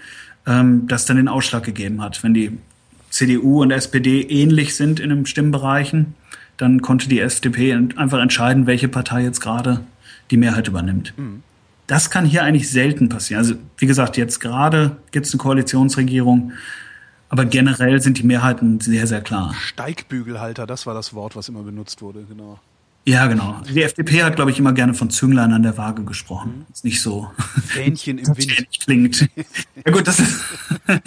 ähm, das dann den Ausschlag gegeben hat. Wenn die CDU und SPD ähnlich sind in den Stimmbereichen, dann konnte die FDP einfach entscheiden, welche Partei jetzt gerade die Mehrheit übernimmt. Mhm. Das kann hier eigentlich selten passieren. Also wie gesagt, jetzt gerade gibt es eine Koalitionsregierung. Aber generell sind die Mehrheiten sehr, sehr klar. Steigbügelhalter, das war das Wort, was immer benutzt wurde, genau. Ja, genau. Die FDP hat, glaube ich, immer gerne von Zünglein an der Waage gesprochen. Mhm. Ist nicht so. Fähnchen im Wind. klingt. ja gut, das ist,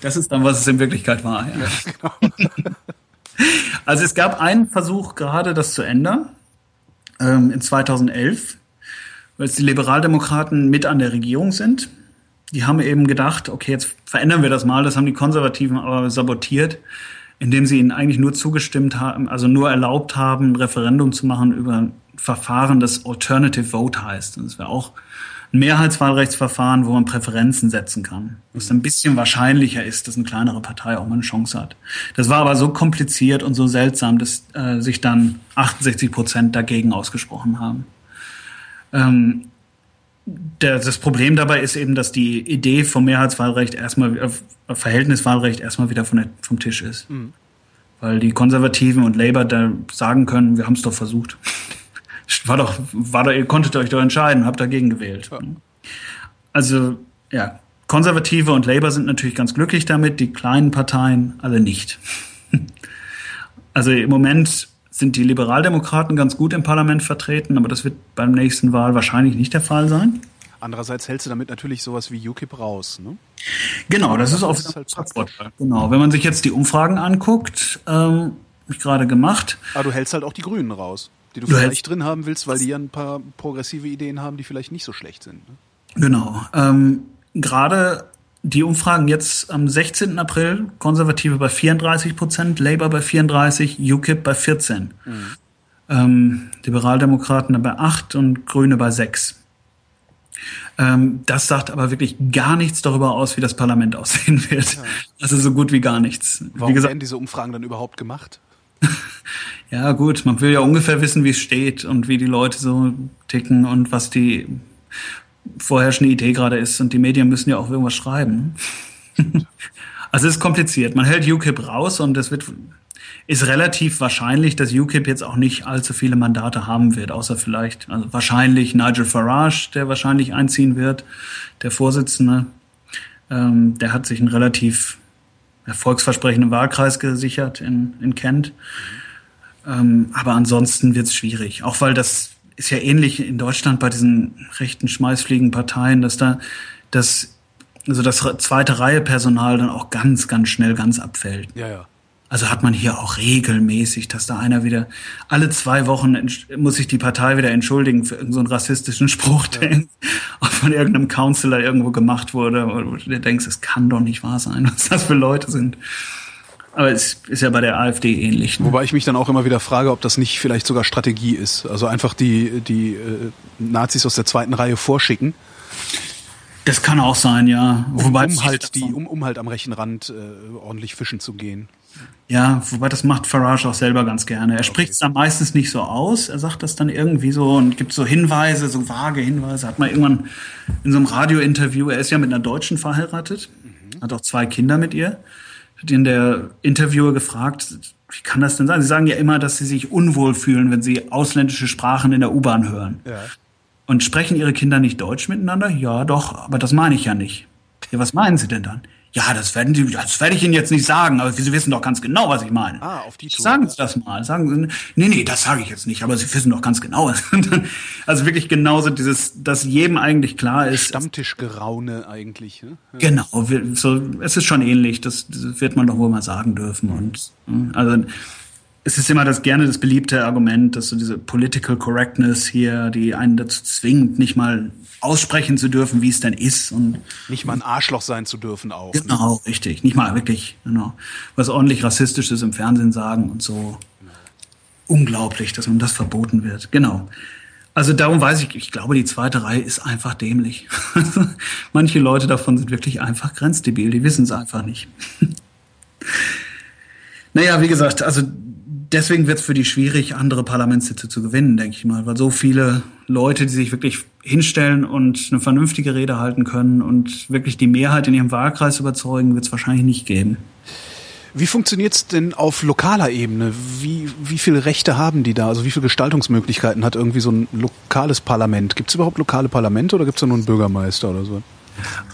Das ist dann, was es in Wirklichkeit war. Ja. ja genau. also es gab einen Versuch gerade, das zu ändern, ähm, in 2011, weil es die Liberaldemokraten mit an der Regierung sind. Die haben eben gedacht, okay, jetzt verändern wir das mal. Das haben die Konservativen aber sabotiert, indem sie ihnen eigentlich nur zugestimmt haben, also nur erlaubt haben, ein Referendum zu machen über ein Verfahren, das Alternative Vote heißt. Das wäre auch ein Mehrheitswahlrechtsverfahren, wo man Präferenzen setzen kann. Was ein bisschen wahrscheinlicher ist, dass eine kleinere Partei auch mal eine Chance hat. Das war aber so kompliziert und so seltsam, dass äh, sich dann 68 Prozent dagegen ausgesprochen haben. Ähm, der, das Problem dabei ist eben, dass die Idee vom Mehrheitswahlrecht erstmal, äh, Verhältniswahlrecht erstmal wieder von der, vom Tisch ist. Mhm. Weil die Konservativen und Labour da sagen können, wir haben es doch versucht war doch, war doch, ihr konntet euch doch entscheiden, habt dagegen gewählt. Ja. Also, ja, Konservative und Labour sind natürlich ganz glücklich damit, die kleinen Parteien alle nicht. also im Moment sind die Liberaldemokraten ganz gut im Parlament vertreten, aber das wird beim nächsten Wahl wahrscheinlich nicht der Fall sein. Andererseits hältst du damit natürlich sowas wie UKIP raus, ne? Genau, das, das ist auch halt Vorteil. Genau, wenn man sich jetzt die Umfragen anguckt, ähm, habe ich gerade gemacht. Aber du hältst halt auch die Grünen raus die du, du vielleicht drin haben willst, weil die ja ein paar progressive Ideen haben, die vielleicht nicht so schlecht sind. Ne? Genau. Ähm, Gerade die Umfragen jetzt am 16. April, Konservative bei 34 Prozent, Labour bei 34, UKIP bei 14. Mhm. Ähm, Liberaldemokraten bei 8 und Grüne bei 6. Ähm, das sagt aber wirklich gar nichts darüber aus, wie das Parlament aussehen wird. Ja. Also so gut wie gar nichts. Warum wie gesagt, werden diese Umfragen dann überhaupt gemacht? ja, gut, man will ja ungefähr wissen, wie es steht und wie die Leute so ticken und was die vorherrschende Idee gerade ist. Und die Medien müssen ja auch irgendwas schreiben. also es ist kompliziert. Man hält UKIP raus und es wird ist relativ wahrscheinlich, dass UKIP jetzt auch nicht allzu viele Mandate haben wird, außer vielleicht, also wahrscheinlich Nigel Farage, der wahrscheinlich einziehen wird, der Vorsitzende. Ähm, der hat sich ein relativ erfolgsversprechenden Wahlkreis gesichert in, in Kent. Ähm, aber ansonsten wird es schwierig. Auch weil das ist ja ähnlich in Deutschland bei diesen rechten schmeißfliegen Parteien, dass da das, also das zweite Reihe Personal dann auch ganz, ganz schnell ganz abfällt. Ja, ja. Also hat man hier auch regelmäßig, dass da einer wieder alle zwei Wochen muss sich die Partei wieder entschuldigen für irgendeinen so rassistischen Spruch, der von irgendeinem Counselor irgendwo gemacht wurde, wo du denkst, es kann doch nicht wahr sein, was das für Leute sind. Aber es ist ja bei der AfD ähnlich. Ne? Wobei ich mich dann auch immer wieder frage, ob das nicht vielleicht sogar Strategie ist. Also einfach die, die äh, Nazis aus der zweiten Reihe vorschicken. Das kann auch sein, ja. Wobei um, halt die, um, um halt am rechten Rand äh, ordentlich fischen zu gehen. Ja, wobei das macht Farage auch selber ganz gerne. Er okay. spricht es dann meistens nicht so aus. Er sagt das dann irgendwie so und gibt so Hinweise, so vage Hinweise. Hat man irgendwann in so einem Radiointerview, er ist ja mit einer Deutschen verheiratet, mhm. hat auch zwei Kinder mit ihr, ihn der Interviewer gefragt, wie kann das denn sein? Sie sagen ja immer, dass sie sich unwohl fühlen, wenn sie ausländische Sprachen in der U-Bahn hören. Ja. Und sprechen ihre Kinder nicht Deutsch miteinander? Ja, doch, aber das meine ich ja nicht. Ja, was meinen sie denn dann? Ja, das werden die, das werde ich Ihnen jetzt nicht sagen, aber Sie wissen doch ganz genau, was ich meine. Ah, auf die Tour. Sagen Sie das mal. Sagen Sie, nee, nee, das sage ich jetzt nicht, aber Sie wissen doch ganz genau. also wirklich genauso dieses, dass jedem eigentlich klar ist. Stammtischgeraune eigentlich. Ne? Ja. Genau, so, es ist schon ähnlich. Das, das wird man doch wohl mal sagen dürfen. Und hm, also es ist immer das gerne das beliebte Argument, dass so diese Political Correctness hier, die einen dazu zwingt, nicht mal aussprechen zu dürfen, wie es denn ist und nicht mal ein Arschloch sein zu dürfen auch. Ne? Genau, ne? richtig, nicht mal wirklich, genau, was ordentlich rassistisches im Fernsehen sagen und so. Unglaublich, dass man das verboten wird. Genau. Also darum weiß ich, ich glaube, die zweite Reihe ist einfach dämlich. Manche Leute davon sind wirklich einfach grenzdebil, die wissen es einfach nicht. naja, wie gesagt, also deswegen wird es für die schwierig, andere Parlamentssitze zu gewinnen, denke ich mal, weil so viele Leute, die sich wirklich hinstellen und eine vernünftige Rede halten können und wirklich die Mehrheit in ihrem Wahlkreis überzeugen, wird es wahrscheinlich nicht geben. Wie funktioniert es denn auf lokaler Ebene? Wie, wie viele Rechte haben die da? Also wie viele Gestaltungsmöglichkeiten hat irgendwie so ein lokales Parlament? Gibt es überhaupt lokale Parlamente oder gibt es da nur einen Bürgermeister oder so?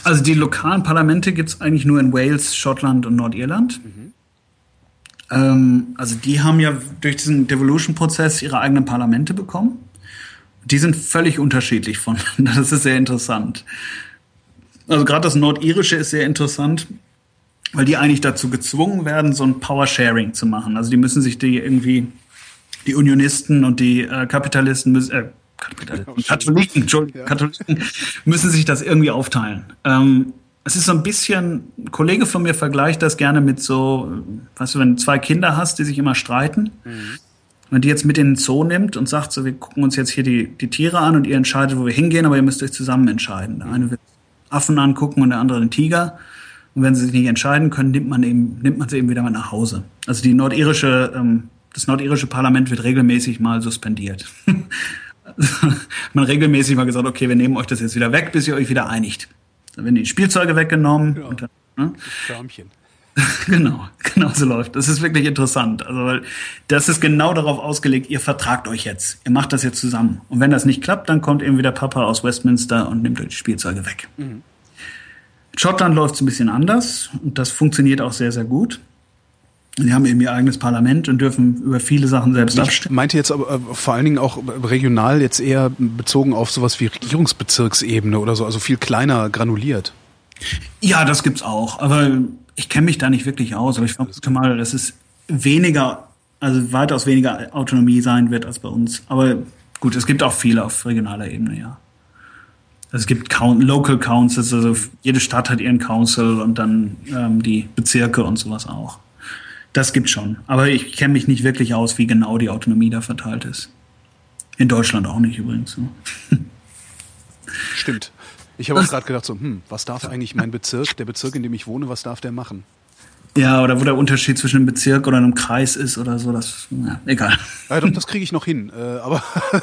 Also die lokalen Parlamente gibt es eigentlich nur in Wales, Schottland und Nordirland. Mhm. Ähm, also die haben ja durch diesen Devolution-Prozess ihre eigenen Parlamente bekommen. Die sind völlig unterschiedlich von. Das ist sehr interessant. Also gerade das Nordirische ist sehr interessant. weil die eigentlich dazu gezwungen werden, so ein Power-Sharing zu machen. Also die müssen sich die irgendwie, die Unionisten und die äh, Kapitalisten müssen, äh, Kapitalisten, Katholiken, Entschuldigung, ja. Katholiken müssen sich das irgendwie aufteilen. Ähm, es ist so ein bisschen, ein Kollege von mir vergleicht das gerne mit so, weißt du, wenn du zwei Kinder hast, die sich immer streiten, mhm. Wenn die jetzt mit in den Zoo nimmt und sagt, so, wir gucken uns jetzt hier die, die Tiere an und ihr entscheidet, wo wir hingehen, aber ihr müsst euch zusammen entscheiden. Der eine wird Affen angucken und der andere den Tiger. Und wenn sie sich nicht entscheiden können, nimmt man eben, nimmt man sie eben wieder mal nach Hause. Also die nordirische, ähm, das nordirische Parlament wird regelmäßig mal suspendiert. man regelmäßig mal gesagt, okay, wir nehmen euch das jetzt wieder weg, bis ihr euch wieder einigt. Dann werden die Spielzeuge weggenommen. Ja. Und dann, ne? Förmchen. genau, genau so läuft. Das ist wirklich interessant. Also, weil das ist genau darauf ausgelegt, ihr vertragt euch jetzt. Ihr macht das jetzt zusammen. Und wenn das nicht klappt, dann kommt eben wieder Papa aus Westminster und nimmt euch die Spielzeuge weg. Mhm. In Schottland läuft es ein bisschen anders und das funktioniert auch sehr, sehr gut. Die haben eben ihr eigenes Parlament und dürfen über viele Sachen selbst ich abstimmen. meinte jetzt aber äh, vor allen Dingen auch regional jetzt eher bezogen auf sowas wie Regierungsbezirksebene oder so, also viel kleiner granuliert. Ja, das gibt's auch, aber ich kenne mich da nicht wirklich aus, aber ich vermute mal, dass es weniger, also weitaus weniger Autonomie sein wird als bei uns. Aber gut, es gibt auch viele auf regionaler Ebene, ja. Also es gibt Local Councils, also jede Stadt hat ihren Council und dann ähm, die Bezirke und sowas auch. Das gibt schon. Aber ich kenne mich nicht wirklich aus, wie genau die Autonomie da verteilt ist. In Deutschland auch nicht übrigens. Stimmt. Ich habe auch gerade gedacht, so, hm, was darf eigentlich mein Bezirk, der Bezirk, in dem ich wohne, was darf der machen? Ja, oder wo der Unterschied zwischen einem Bezirk oder einem Kreis ist oder so, das, ja, egal. Ja, doch, das kriege ich noch hin. Äh, aber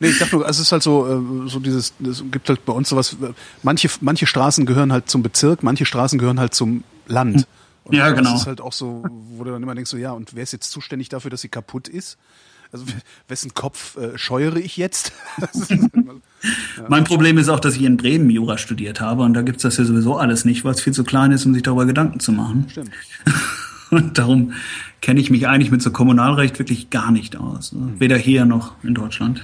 Nee, ich dachte nur, also es ist halt so, äh, so dieses, es gibt halt bei uns sowas, manche, manche Straßen gehören halt zum Bezirk, manche Straßen gehören halt zum Land. Und ja, genau. Das ist halt auch so, wo du dann immer denkst, so, ja, und wer ist jetzt zuständig dafür, dass sie kaputt ist? Also wessen Kopf äh, scheuere ich jetzt? ja. Mein Problem ist auch, dass ich in Bremen Jura studiert habe und da gibt's das ja sowieso alles nicht, weil es viel zu klein ist, um sich darüber Gedanken zu machen. Stimmt. Und darum kenne ich mich eigentlich mit so Kommunalrecht wirklich gar nicht aus. Mhm. Weder hier noch in Deutschland.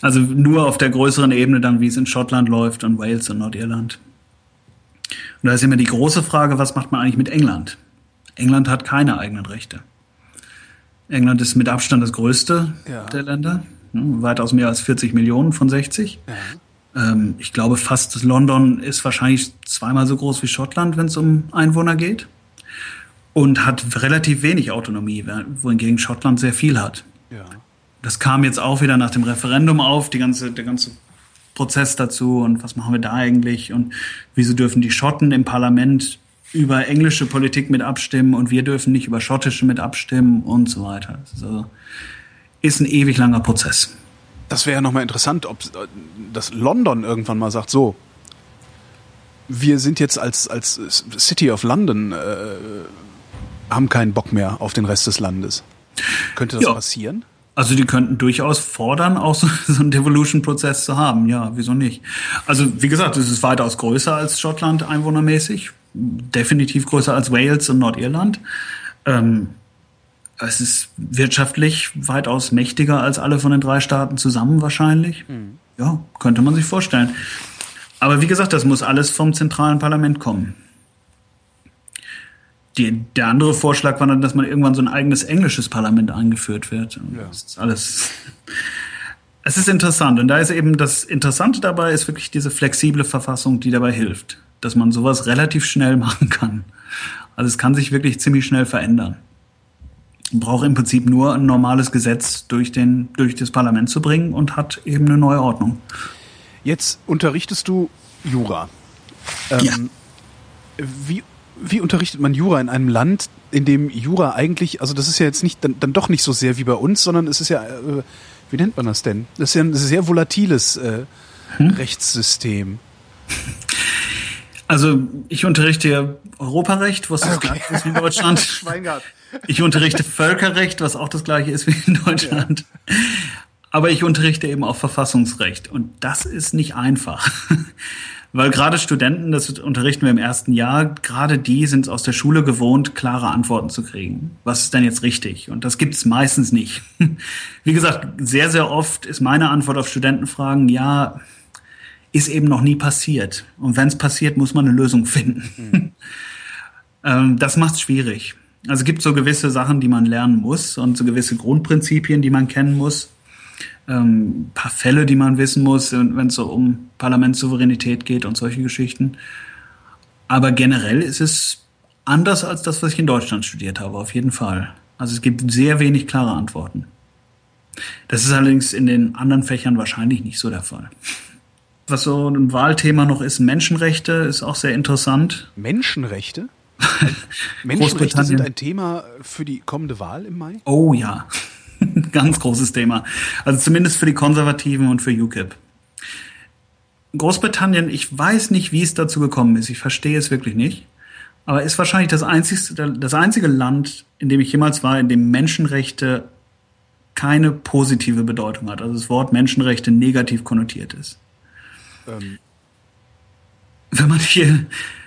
Also nur auf der größeren Ebene dann, wie es in Schottland läuft und Wales und Nordirland. Und da ist immer die große Frage, was macht man eigentlich mit England? England hat keine eigenen Rechte. England ist mit Abstand das größte ja. der Länder, ne, weitaus mehr als 40 Millionen von 60. Ja. Ähm, ich glaube, fast London ist wahrscheinlich zweimal so groß wie Schottland, wenn es um Einwohner geht. Und hat relativ wenig Autonomie, wohingegen Schottland sehr viel hat. Ja. Das kam jetzt auch wieder nach dem Referendum auf, die ganze, der ganze Prozess dazu und was machen wir da eigentlich und wieso dürfen die Schotten im Parlament über englische Politik mit abstimmen und wir dürfen nicht über schottische mit abstimmen und so weiter. Also ist ein ewig langer Prozess. Das wäre ja nochmal interessant, ob das London irgendwann mal sagt, so, wir sind jetzt als, als City of London, äh, haben keinen Bock mehr auf den Rest des Landes. Könnte das ja. passieren? Also die könnten durchaus fordern, auch so, so einen Devolution-Prozess zu haben. Ja, wieso nicht? Also wie gesagt, es ist weitaus größer als Schottland einwohnermäßig, definitiv größer als Wales und Nordirland. Ähm, es ist wirtschaftlich weitaus mächtiger als alle von den drei Staaten zusammen wahrscheinlich. Mhm. Ja, könnte man sich vorstellen. Aber wie gesagt, das muss alles vom zentralen Parlament kommen. Die, der andere Vorschlag war dann, dass man irgendwann so ein eigenes englisches Parlament eingeführt wird. Ja. Das ist alles. Es ist interessant. Und da ist eben das Interessante dabei, ist wirklich diese flexible Verfassung, die dabei hilft. Dass man sowas relativ schnell machen kann. Also es kann sich wirklich ziemlich schnell verändern. Man braucht im Prinzip nur ein normales Gesetz durch, den, durch das Parlament zu bringen und hat eben eine neue Ordnung. Jetzt unterrichtest du Jura. Ähm, ja. Wie wie unterrichtet man Jura in einem Land, in dem Jura eigentlich, also das ist ja jetzt nicht dann, dann doch nicht so sehr wie bei uns, sondern es ist ja, äh, wie nennt man das denn? Das ist ja ein sehr volatiles äh, hm? Rechtssystem. Also ich unterrichte ja Europarecht, was das okay. gleiche ist wie in Deutschland. ich unterrichte Völkerrecht, was auch das gleiche ist wie in Deutschland. Ja. Aber ich unterrichte eben auch Verfassungsrecht und das ist nicht einfach. Weil gerade Studenten, das unterrichten wir im ersten Jahr, gerade die sind aus der Schule gewohnt, klare Antworten zu kriegen. Was ist denn jetzt richtig? Und das gibt es meistens nicht. Wie gesagt, sehr, sehr oft ist meine Antwort auf Studentenfragen, ja, ist eben noch nie passiert. Und wenn es passiert, muss man eine Lösung finden. Mhm. ähm, das macht es schwierig. Also es gibt so gewisse Sachen, die man lernen muss und so gewisse Grundprinzipien, die man kennen muss. Ähm, paar Fälle, die man wissen muss, wenn es so um Parlamentssouveränität geht und solche Geschichten. Aber generell ist es anders als das, was ich in Deutschland studiert habe, auf jeden Fall. Also es gibt sehr wenig klare Antworten. Das ist allerdings in den anderen Fächern wahrscheinlich nicht so der Fall. Was so ein Wahlthema noch ist, Menschenrechte, ist auch sehr interessant. Menschenrechte? Menschenrechte sind ein Thema für die kommende Wahl im Mai? Oh ja, ganz großes Thema. Also zumindest für die Konservativen und für UKIP. Großbritannien, ich weiß nicht, wie es dazu gekommen ist. Ich verstehe es wirklich nicht. Aber ist wahrscheinlich das, einzigste, das einzige Land, in dem ich jemals war, in dem Menschenrechte keine positive Bedeutung hat. Also das Wort Menschenrechte negativ konnotiert ist. Ähm. Wenn man hier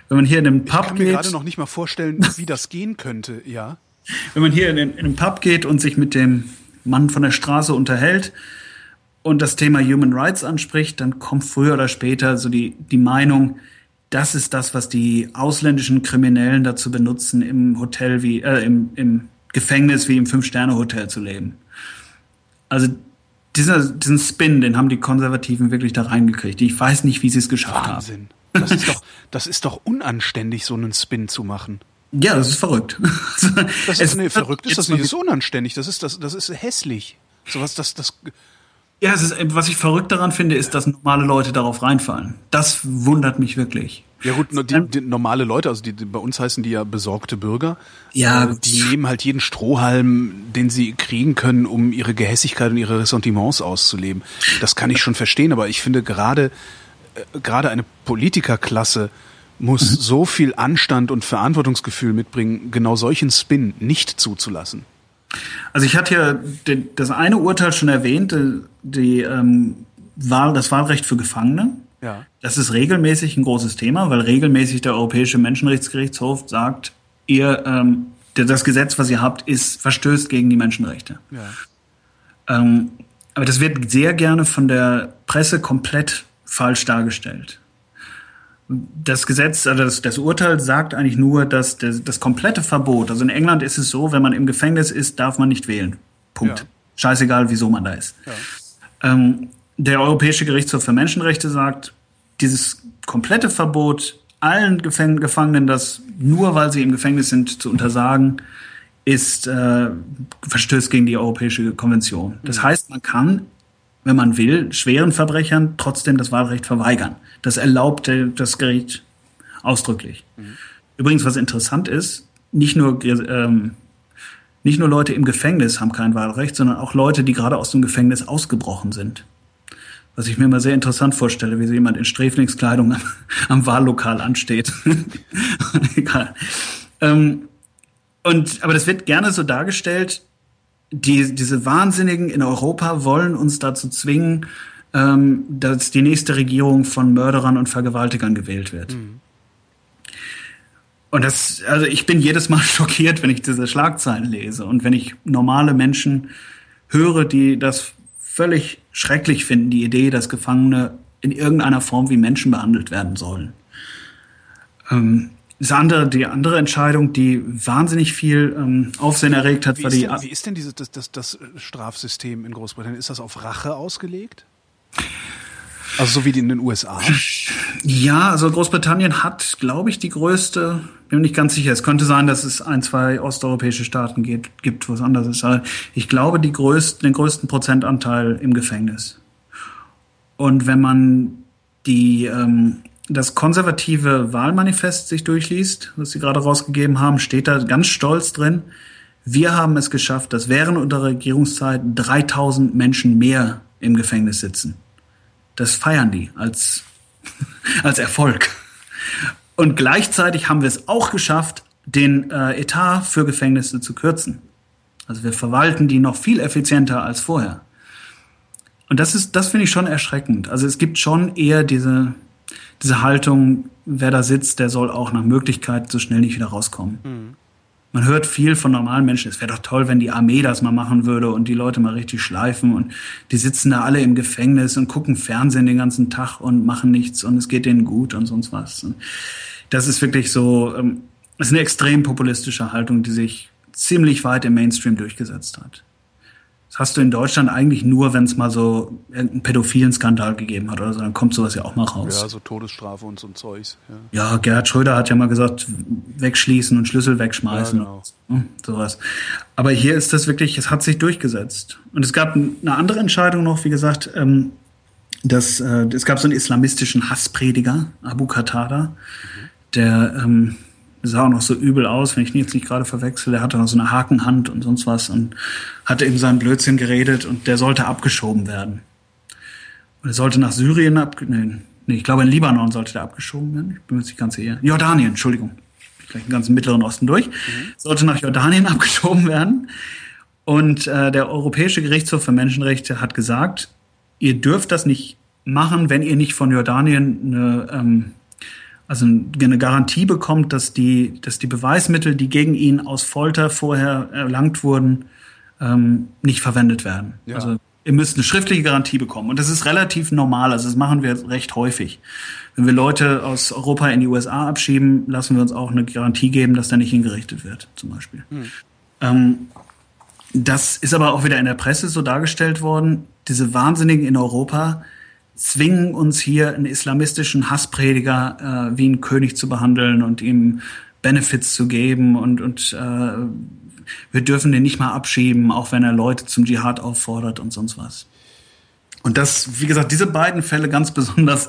wenn man hier in den Pub ich kann geht. mir gerade noch nicht mal vorstellen, wie das gehen könnte, ja. Wenn man hier in den, in den Pub geht und sich mit dem Mann von der Straße unterhält und das Thema Human Rights anspricht, dann kommt früher oder später so die, die Meinung, das ist das, was die ausländischen Kriminellen dazu benutzen, im Hotel wie, äh, im, im Gefängnis wie im Fünf-Sterne-Hotel zu leben. Also dieser, diesen Spin, den haben die Konservativen wirklich da reingekriegt. Ich weiß nicht, wie sie es geschafft Wahnsinn. haben. Das ist doch, das ist doch unanständig, so einen Spin zu machen. Ja, das ist verrückt. das ist, nee, verrückt ist das nicht, das ist unanständig, das ist, das, das ist hässlich. Sowas, das, das. Ja, es ist, was ich verrückt daran finde, ist, dass normale Leute darauf reinfallen. Das wundert mich wirklich. Ja gut, die, die normale Leute, also die, die, bei uns heißen die ja besorgte Bürger. Ja, äh, die nehmen halt jeden Strohhalm, den sie kriegen können, um ihre Gehässigkeit und ihre Ressentiments auszuleben. Das kann ich schon verstehen, aber ich finde gerade äh, gerade eine Politikerklasse muss mhm. so viel Anstand und Verantwortungsgefühl mitbringen, genau solchen Spin nicht zuzulassen. Also ich hatte ja das eine Urteil schon erwähnt, äh, die ähm, Wahl, das Wahlrecht für Gefangene. Ja. Das ist regelmäßig ein großes Thema, weil regelmäßig der Europäische Menschenrechtsgerichtshof sagt, ihr ähm, das Gesetz, was ihr habt, ist verstößt gegen die Menschenrechte. Ja. Ähm, aber das wird sehr gerne von der Presse komplett falsch dargestellt. Das Gesetz, also das, das Urteil sagt eigentlich nur, dass das, das, komplette Verbot, also in England ist es so, wenn man im Gefängnis ist, darf man nicht wählen. Punkt. Ja. Scheißegal, wieso man da ist. Ja. Ähm, der Europäische Gerichtshof für Menschenrechte sagt, dieses komplette Verbot, allen Gefangenen das nur weil sie im Gefängnis sind zu untersagen, ist äh, verstößt gegen die Europäische Konvention. Das mhm. heißt, man kann wenn man will, schweren Verbrechern trotzdem das Wahlrecht verweigern. Das erlaubt das Gericht ausdrücklich. Mhm. Übrigens, was interessant ist, nicht nur, ähm, nicht nur Leute im Gefängnis haben kein Wahlrecht, sondern auch Leute, die gerade aus dem Gefängnis ausgebrochen sind. Was ich mir immer sehr interessant vorstelle, wie so jemand in Sträflingskleidung am, am Wahllokal ansteht. Egal. Ähm, und, aber das wird gerne so dargestellt, die, diese Wahnsinnigen in Europa wollen uns dazu zwingen, ähm, dass die nächste Regierung von Mörderern und Vergewaltigern gewählt wird. Mhm. Und das, also ich bin jedes Mal schockiert, wenn ich diese Schlagzeilen lese und wenn ich normale Menschen höre, die das völlig schrecklich finden, die Idee, dass Gefangene in irgendeiner Form wie Menschen behandelt werden sollen. Ähm, das andere, die andere Entscheidung, die wahnsinnig viel ähm, Aufsehen erregt hat, wie war die. Denn, wie ist denn dieses, das, das, das Strafsystem in Großbritannien? Ist das auf Rache ausgelegt? Also so wie die in den USA? Ja, also Großbritannien hat, glaube ich, die größte, bin mir nicht ganz sicher. Es könnte sein, dass es ein, zwei osteuropäische Staaten gibt, gibt wo es anders ist. Aber ich glaube, die größten, den größten Prozentanteil im Gefängnis. Und wenn man die ähm, das konservative Wahlmanifest sich durchliest, was Sie gerade rausgegeben haben, steht da ganz stolz drin, wir haben es geschafft, dass während unserer Regierungszeit 3000 Menschen mehr im Gefängnis sitzen. Das feiern die als, als Erfolg. Und gleichzeitig haben wir es auch geschafft, den äh, Etat für Gefängnisse zu kürzen. Also wir verwalten die noch viel effizienter als vorher. Und das ist, das finde ich schon erschreckend. Also es gibt schon eher diese, diese Haltung, wer da sitzt, der soll auch nach Möglichkeit so schnell nicht wieder rauskommen. Mhm. Man hört viel von normalen Menschen. Es wäre doch toll, wenn die Armee das mal machen würde und die Leute mal richtig schleifen und die sitzen da alle im Gefängnis und gucken Fernsehen den ganzen Tag und machen nichts und es geht denen gut und sonst was. Und das ist wirklich so, ähm, das ist eine extrem populistische Haltung, die sich ziemlich weit im Mainstream durchgesetzt hat. Das hast du in Deutschland eigentlich nur, wenn es mal so einen pädophilen Skandal gegeben hat oder so, dann kommt sowas ja auch mal raus. Ja, so Todesstrafe und so ein Zeugs. Ja. ja, Gerhard Schröder hat ja mal gesagt, wegschließen und Schlüssel wegschmeißen. Ja, genau. und hm, sowas. Aber hier ist das wirklich, es hat sich durchgesetzt. Und es gab eine andere Entscheidung noch, wie gesagt, ähm, dass, äh, es gab so einen islamistischen Hassprediger, Abu Qatada, mhm. der ähm, sah auch noch so übel aus, wenn ich ihn jetzt nicht gerade verwechsel. Der hatte noch so eine Hakenhand und sonst was und hatte eben seinen Blödsinn geredet und der sollte abgeschoben werden. Und er sollte nach Syrien ab, nee, nee, ich glaube in Libanon sollte der abgeschoben werden. Ich bin mir jetzt nicht ganz sicher. Jordanien, Entschuldigung. Vielleicht den ganzen Mittleren Osten durch. Mhm. Sollte nach Jordanien abgeschoben werden. Und äh, der Europäische Gerichtshof für Menschenrechte hat gesagt, ihr dürft das nicht machen, wenn ihr nicht von Jordanien eine ähm, also eine Garantie bekommt, dass die, dass die Beweismittel, die gegen ihn aus Folter vorher erlangt wurden, ähm, nicht verwendet werden. Ja. Also ihr müsst eine schriftliche Garantie bekommen. Und das ist relativ normal. Also das machen wir recht häufig. Wenn wir Leute aus Europa in die USA abschieben, lassen wir uns auch eine Garantie geben, dass da nicht hingerichtet wird, zum Beispiel. Hm. Ähm, das ist aber auch wieder in der Presse so dargestellt worden. Diese Wahnsinnigen in Europa, zwingen uns hier einen islamistischen Hassprediger äh, wie einen König zu behandeln und ihm Benefits zu geben und, und äh, wir dürfen den nicht mal abschieben, auch wenn er Leute zum Dschihad auffordert und sonst was. Und das, wie gesagt, diese beiden Fälle ganz besonders,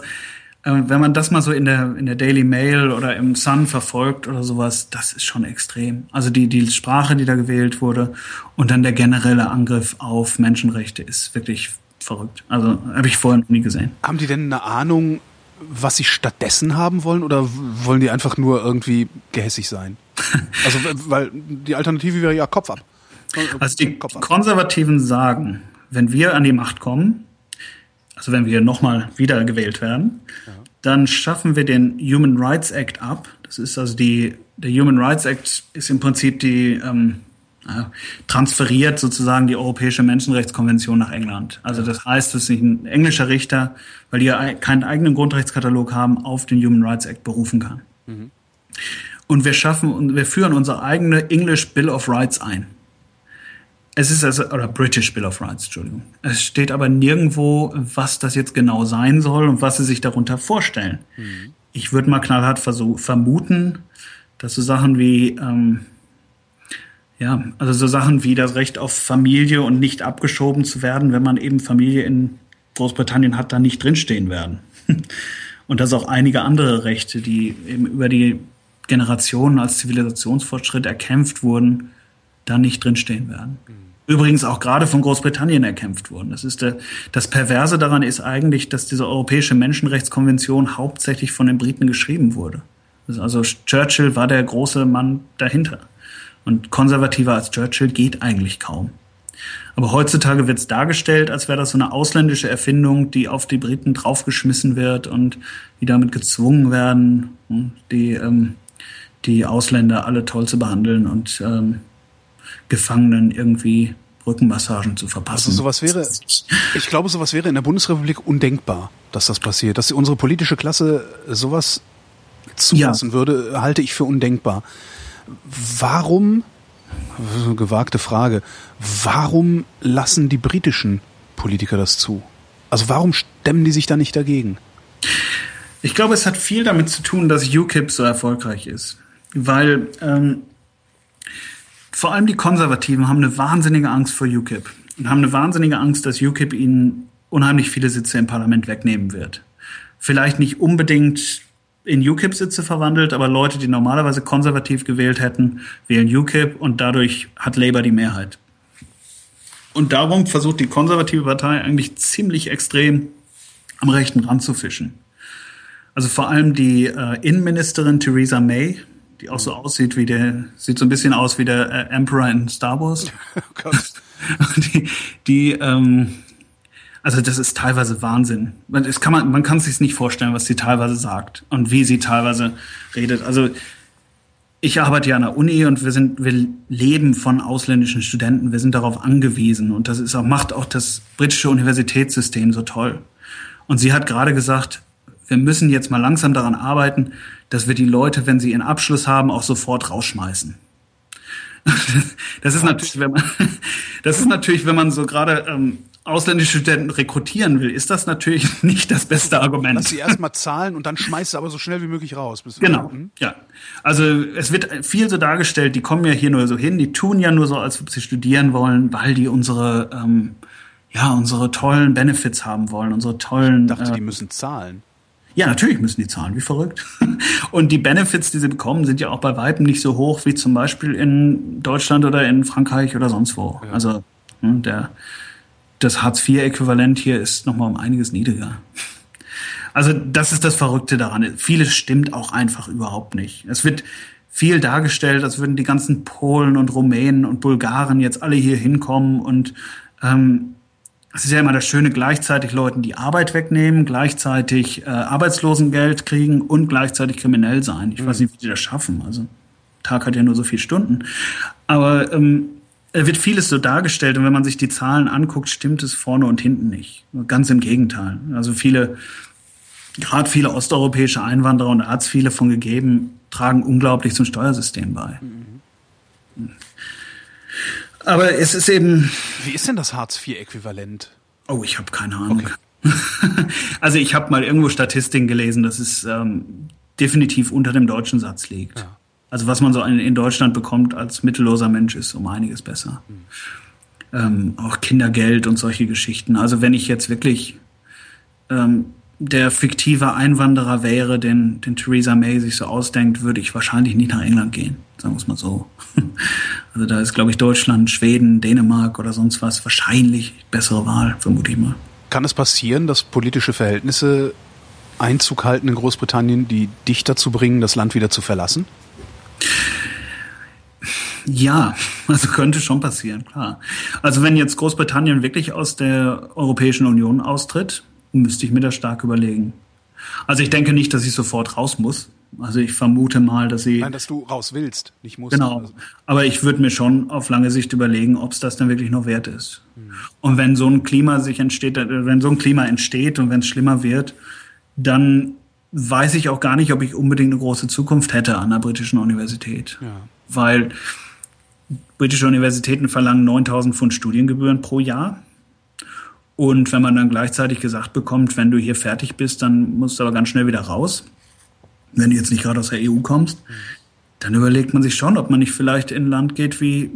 äh, wenn man das mal so in der, in der Daily Mail oder im Sun verfolgt oder sowas, das ist schon extrem. Also die, die Sprache, die da gewählt wurde und dann der generelle Angriff auf Menschenrechte ist wirklich verrückt. Also habe ich vorher noch nie gesehen. Haben die denn eine Ahnung, was sie stattdessen haben wollen oder wollen die einfach nur irgendwie gehässig sein? also, weil die Alternative wäre ja Kopf ab. Also die Konservativen sagen, wenn wir an die Macht kommen, also wenn wir nochmal wieder gewählt werden, ja. dann schaffen wir den Human Rights Act ab. Das ist also die, der Human Rights Act ist im Prinzip die, ähm, transferiert sozusagen die Europäische Menschenrechtskonvention nach England. Also das heißt, dass sich ein englischer Richter, weil die ja keinen eigenen Grundrechtskatalog haben, auf den Human Rights Act berufen kann. Mhm. Und wir schaffen und wir führen unsere eigene English Bill of Rights ein. Es ist also, oder British Bill of Rights, Entschuldigung. Es steht aber nirgendwo, was das jetzt genau sein soll und was sie sich darunter vorstellen. Mhm. Ich würde mal knallhart vermuten, dass so Sachen wie ähm, ja, also so Sachen wie das Recht auf Familie und nicht abgeschoben zu werden, wenn man eben Familie in Großbritannien hat, da nicht drinstehen werden. Und dass auch einige andere Rechte, die eben über die Generationen als Zivilisationsfortschritt erkämpft wurden, da nicht drinstehen werden. Mhm. Übrigens auch gerade von Großbritannien erkämpft wurden. Das ist der, das Perverse daran ist eigentlich, dass diese Europäische Menschenrechtskonvention hauptsächlich von den Briten geschrieben wurde. Also Churchill war der große Mann dahinter. Und konservativer als Churchill geht eigentlich kaum. Aber heutzutage wird es dargestellt, als wäre das so eine ausländische Erfindung, die auf die Briten draufgeschmissen wird und die damit gezwungen werden, hm, die, ähm, die Ausländer alle toll zu behandeln und ähm, Gefangenen irgendwie Rückenmassagen zu verpassen. Also sowas wäre, ich glaube, sowas wäre in der Bundesrepublik undenkbar, dass das passiert. Dass unsere politische Klasse sowas zulassen ja. würde, halte ich für undenkbar. Warum, gewagte Frage, warum lassen die britischen Politiker das zu? Also warum stemmen die sich da nicht dagegen? Ich glaube, es hat viel damit zu tun, dass UKIP so erfolgreich ist. Weil ähm, vor allem die Konservativen haben eine wahnsinnige Angst vor UKIP und haben eine wahnsinnige Angst, dass UKIP ihnen unheimlich viele Sitze im Parlament wegnehmen wird. Vielleicht nicht unbedingt in UKIP-Sitze verwandelt, aber Leute, die normalerweise konservativ gewählt hätten, wählen UKIP und dadurch hat Labour die Mehrheit. Und darum versucht die konservative Partei eigentlich ziemlich extrem am rechten Rand zu fischen. Also vor allem die äh, Innenministerin Theresa May, die auch so aussieht wie der, sieht so ein bisschen aus wie der äh, Emperor in Star Wars. Oh die, die ähm, also das ist teilweise Wahnsinn. Das kann man, man kann es sich nicht vorstellen, was sie teilweise sagt und wie sie teilweise redet. Also ich arbeite ja an der Uni und wir sind, wir leben von ausländischen Studenten. Wir sind darauf angewiesen und das ist auch, macht auch das britische Universitätssystem so toll. Und sie hat gerade gesagt, wir müssen jetzt mal langsam daran arbeiten, dass wir die Leute, wenn sie ihren Abschluss haben, auch sofort rausschmeißen. Das ist natürlich, wenn man, das ist natürlich, wenn man so gerade ähm, ausländische Studenten rekrutieren will, ist das natürlich nicht das beste Argument. Lass sie erstmal zahlen und dann schmeißt sie aber so schnell wie möglich raus. Genau, hm? ja. Also es wird viel so dargestellt, die kommen ja hier nur so hin, die tun ja nur so, als ob sie studieren wollen, weil die unsere, ähm, ja, unsere tollen Benefits haben wollen, unsere tollen. Ich dachte, äh, die müssen zahlen. Ja, natürlich müssen die zahlen, wie verrückt. Und die Benefits, die sie bekommen, sind ja auch bei weitem nicht so hoch wie zum Beispiel in Deutschland oder in Frankreich oder sonst wo. Ja. Also hm, der das Hartz-IV-Äquivalent hier ist nochmal um einiges niedriger. Also das ist das Verrückte daran. Vieles stimmt auch einfach überhaupt nicht. Es wird viel dargestellt, als würden die ganzen Polen und Rumänen und Bulgaren jetzt alle hier hinkommen und ähm, es ist ja immer das Schöne, gleichzeitig Leuten die Arbeit wegnehmen, gleichzeitig äh, Arbeitslosengeld kriegen und gleichzeitig kriminell sein. Ich mhm. weiß nicht, wie die das schaffen. Also Tag hat ja nur so viele Stunden. Aber ähm, wird vieles so dargestellt und wenn man sich die Zahlen anguckt, stimmt es vorne und hinten nicht. Ganz im Gegenteil. Also viele, gerade viele osteuropäische Einwanderer und es viele von gegeben, tragen unglaublich zum Steuersystem bei. Mhm. Aber es ist eben. Wie ist denn das Hartz-IV-Äquivalent? Oh, ich habe keine Ahnung. Okay. also ich habe mal irgendwo Statistiken gelesen, dass es ähm, definitiv unter dem deutschen Satz liegt. Ja. Also was man so in, in Deutschland bekommt als mittelloser Mensch ist um einiges besser. Mhm. Ähm, auch Kindergeld und solche Geschichten. Also wenn ich jetzt wirklich ähm, der fiktive Einwanderer wäre, den, den Theresa May sich so ausdenkt, würde ich wahrscheinlich nicht nach England gehen, sagen wir es mal so. Also da ist, glaube ich, Deutschland, Schweden, Dänemark oder sonst was wahrscheinlich bessere Wahl, vermute ich mal. Kann es passieren, dass politische Verhältnisse Einzug halten in Großbritannien, die dich dazu bringen, das Land wieder zu verlassen? Ja, also könnte schon passieren, klar. Also wenn jetzt Großbritannien wirklich aus der Europäischen Union austritt, müsste ich mir das stark überlegen. Also ich denke nicht, dass ich sofort raus muss. Also ich vermute mal, dass sie. Nein, dass du raus willst, nicht musst. Genau. Also. Aber ich würde mir schon auf lange Sicht überlegen, ob es das dann wirklich noch wert ist. Hm. Und wenn so ein Klima sich entsteht, wenn so ein Klima entsteht und wenn es schlimmer wird, dann weiß ich auch gar nicht, ob ich unbedingt eine große Zukunft hätte an der britischen Universität. Ja. Weil britische Universitäten verlangen 9000 Pfund Studiengebühren pro Jahr. Und wenn man dann gleichzeitig gesagt bekommt, wenn du hier fertig bist, dann musst du aber ganz schnell wieder raus, wenn du jetzt nicht gerade aus der EU kommst, dann überlegt man sich schon, ob man nicht vielleicht in ein Land geht wie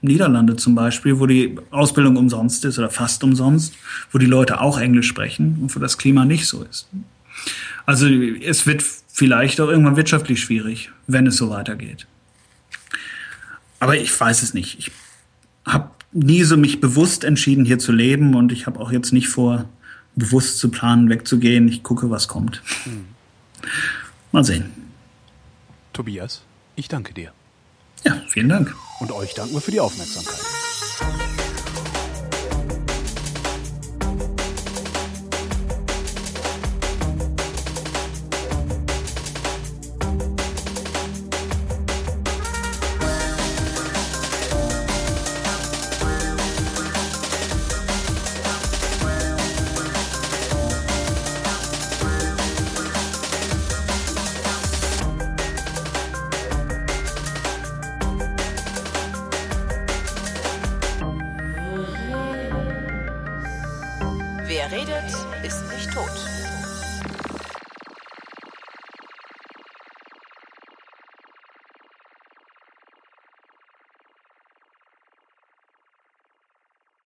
Niederlande zum Beispiel, wo die Ausbildung umsonst ist oder fast umsonst, wo die Leute auch Englisch sprechen und wo das Klima nicht so ist. Also es wird vielleicht auch irgendwann wirtschaftlich schwierig, wenn es so weitergeht. Aber ich weiß es nicht. Ich habe nie so mich bewusst entschieden, hier zu leben und ich habe auch jetzt nicht vor, bewusst zu planen, wegzugehen. Ich gucke, was kommt. Hm. Mal sehen. Tobias, ich danke dir. Ja, vielen Dank. Und euch danken wir für die Aufmerksamkeit.